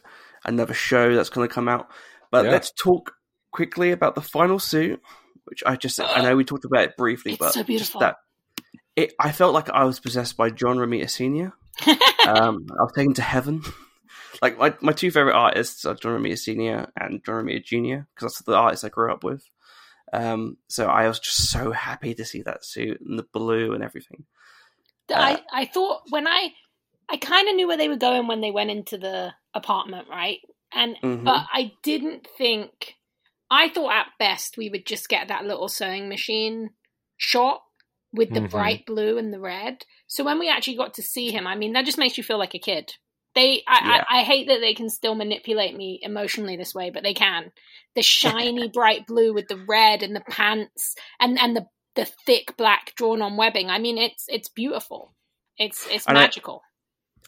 another show that's going to come out. But Yeah. let's talk quickly about the final suit, which I just I know we talked about it briefly, It's but so just beautiful. that it, I felt like I was possessed by John Romita Senior. Um, I was taken to heaven. Like my, my two favorite artists are John Romita Senior and John Romita Junior because that's the artists I grew up with. Um, so I was just so happy to see that suit and the blue and everything. I, I thought when I I kind of knew where they were going when they went into the apartment, right? And Mhm. but I didn't think I thought at best we would just get that little sewing machine shot with the Mhm. bright blue and the red. So when we actually got to see him, I mean, that just makes you feel like a kid. They, I, Yeah. I, I hate that they can still manipulate me emotionally this way, but they can. The shiny bright blue with the red and the pants and and the the thick black drawn on webbing. I mean, it's it's beautiful. It's it's And I- magical.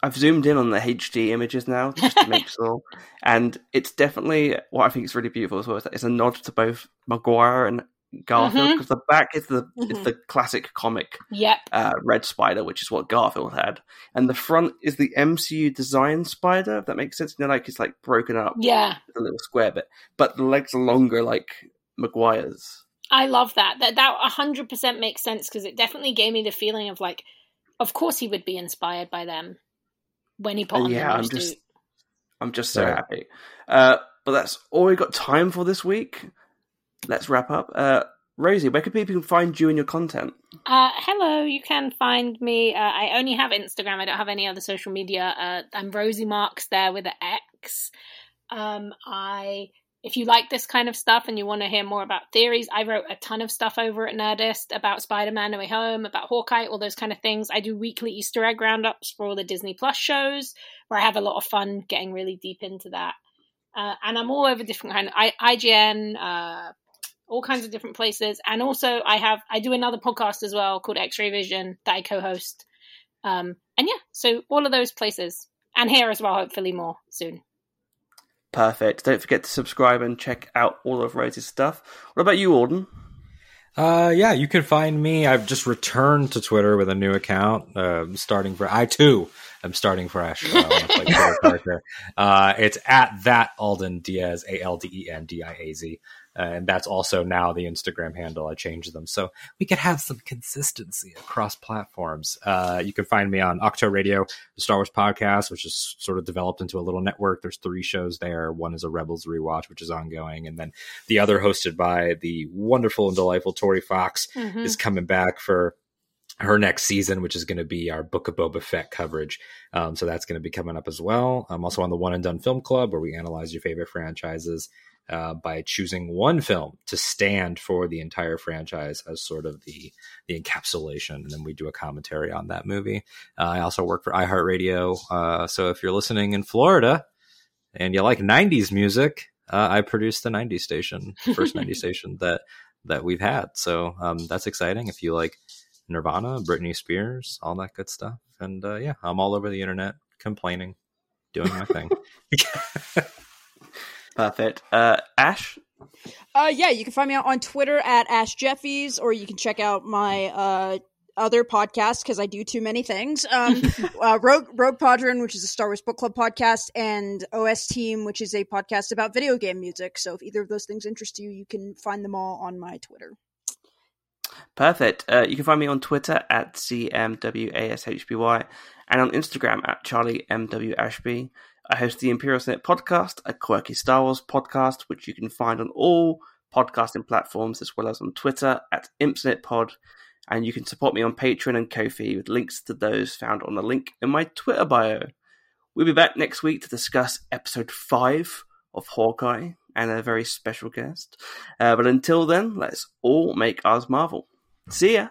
I've zoomed in on the HD images now just to make sure, and it's definitely what I think is really beautiful as well. Is that it's a nod to both Maguire and Garfield because the back is the is Mhm. the classic comic Yep. uh, Red Spider, which is what Garfield had, and the front is the MCU design Spider. If that makes sense, you know, like it's like broken up, Yeah. with a little square bit, but the legs are longer, like Maguire's. I love that. That that hundred percent makes sense because it definitely gave me the feeling of like, of course he would be inspired by them when he put on yeah, the I'm just- suit. I'm just so Right. happy. Uh, but that's all we got time for this week. Let's wrap up. Uh, Rosie, where can people find you and your content? Uh, hello, you can find me. Uh, I only have Instagram. I don't have any other social media. Uh, I'm Rosie Marx there with an X. Um, I, if you like this kind of stuff and you want to hear more about theories, I wrote a ton of stuff over at Nerdist about Spider-Man: No Way Home, about Hawkeye, all those kind of things. I do weekly Easter egg roundups for all the Disney Plus shows, where I have a lot of fun getting really deep into that. Uh, and I'm all over different kind of I, IGN. Uh, all kinds of different places. And also, I have I do another podcast as well called X-Ray Vision that I co-host. Um, and yeah, so all of those places, and here as well, hopefully more soon. Perfect. Don't forget to subscribe and check out all of Rose's stuff. What about you, Alden? Uh, yeah, you can find me. I've just returned to Twitter with a new account. Uh, starting for I too am starting fresh. Uh, like. Uh, it's at that Alden Diaz, A L D E N D I A Z and that's also now the Instagram handle. I changed them so we could have some consistency across platforms. Uh, you can find me on Ahch-To Radio, the Star Wars podcast, which is sort of developed into a little network. There's three shows there. One is a Rebels rewatch, which is ongoing, and then the other, hosted by the wonderful and delightful Tori Fox, mm-hmm. is coming back for her next season, which is going to be our Book of Boba Fett coverage. Um, so that's going to be coming up as well. I'm also on the One and Done Film Club, where we analyze your favorite franchises uh, by choosing one film to stand for the entire franchise as sort of the the encapsulation, and then we do a commentary on that movie. Uh, I also work for iHeartRadio, uh, so if you're listening in Florida and you like '90s music, uh, I produce the '90s station, first '90s station that that we've had. So um, that's exciting. If you like Nirvana, Britney Spears, all that good stuff, and uh, yeah, I'm all over the internet complaining, doing my thing. Perfect. Uh, Ash? Uh, yeah, you can find me out on Twitter at Ash Jefferies, or you can check out my uh, other podcast because I do too many things. Um, uh, Rogue, Rogue Podron, which is a Star Wars Book Club podcast, and OS Team, which is a podcast about video game music. So if either of those things interest you, you can find them all on my Twitter. Perfect. Uh, you can find me on Twitter at CMWASHBY and on Instagram at charlie CharlieMWAshby. I host the Imperial Senate podcast, a quirky Star Wars podcast, which you can find on all podcasting platforms as well as on Twitter at ImpSenatPod. And you can support me on Patreon and Ko-fi with links to those found on the link in my Twitter bio. We'll be back next week to discuss episode 5 of Hawkeye and a very special guest. Uh, but until then, let's all make ours Marvel. See ya!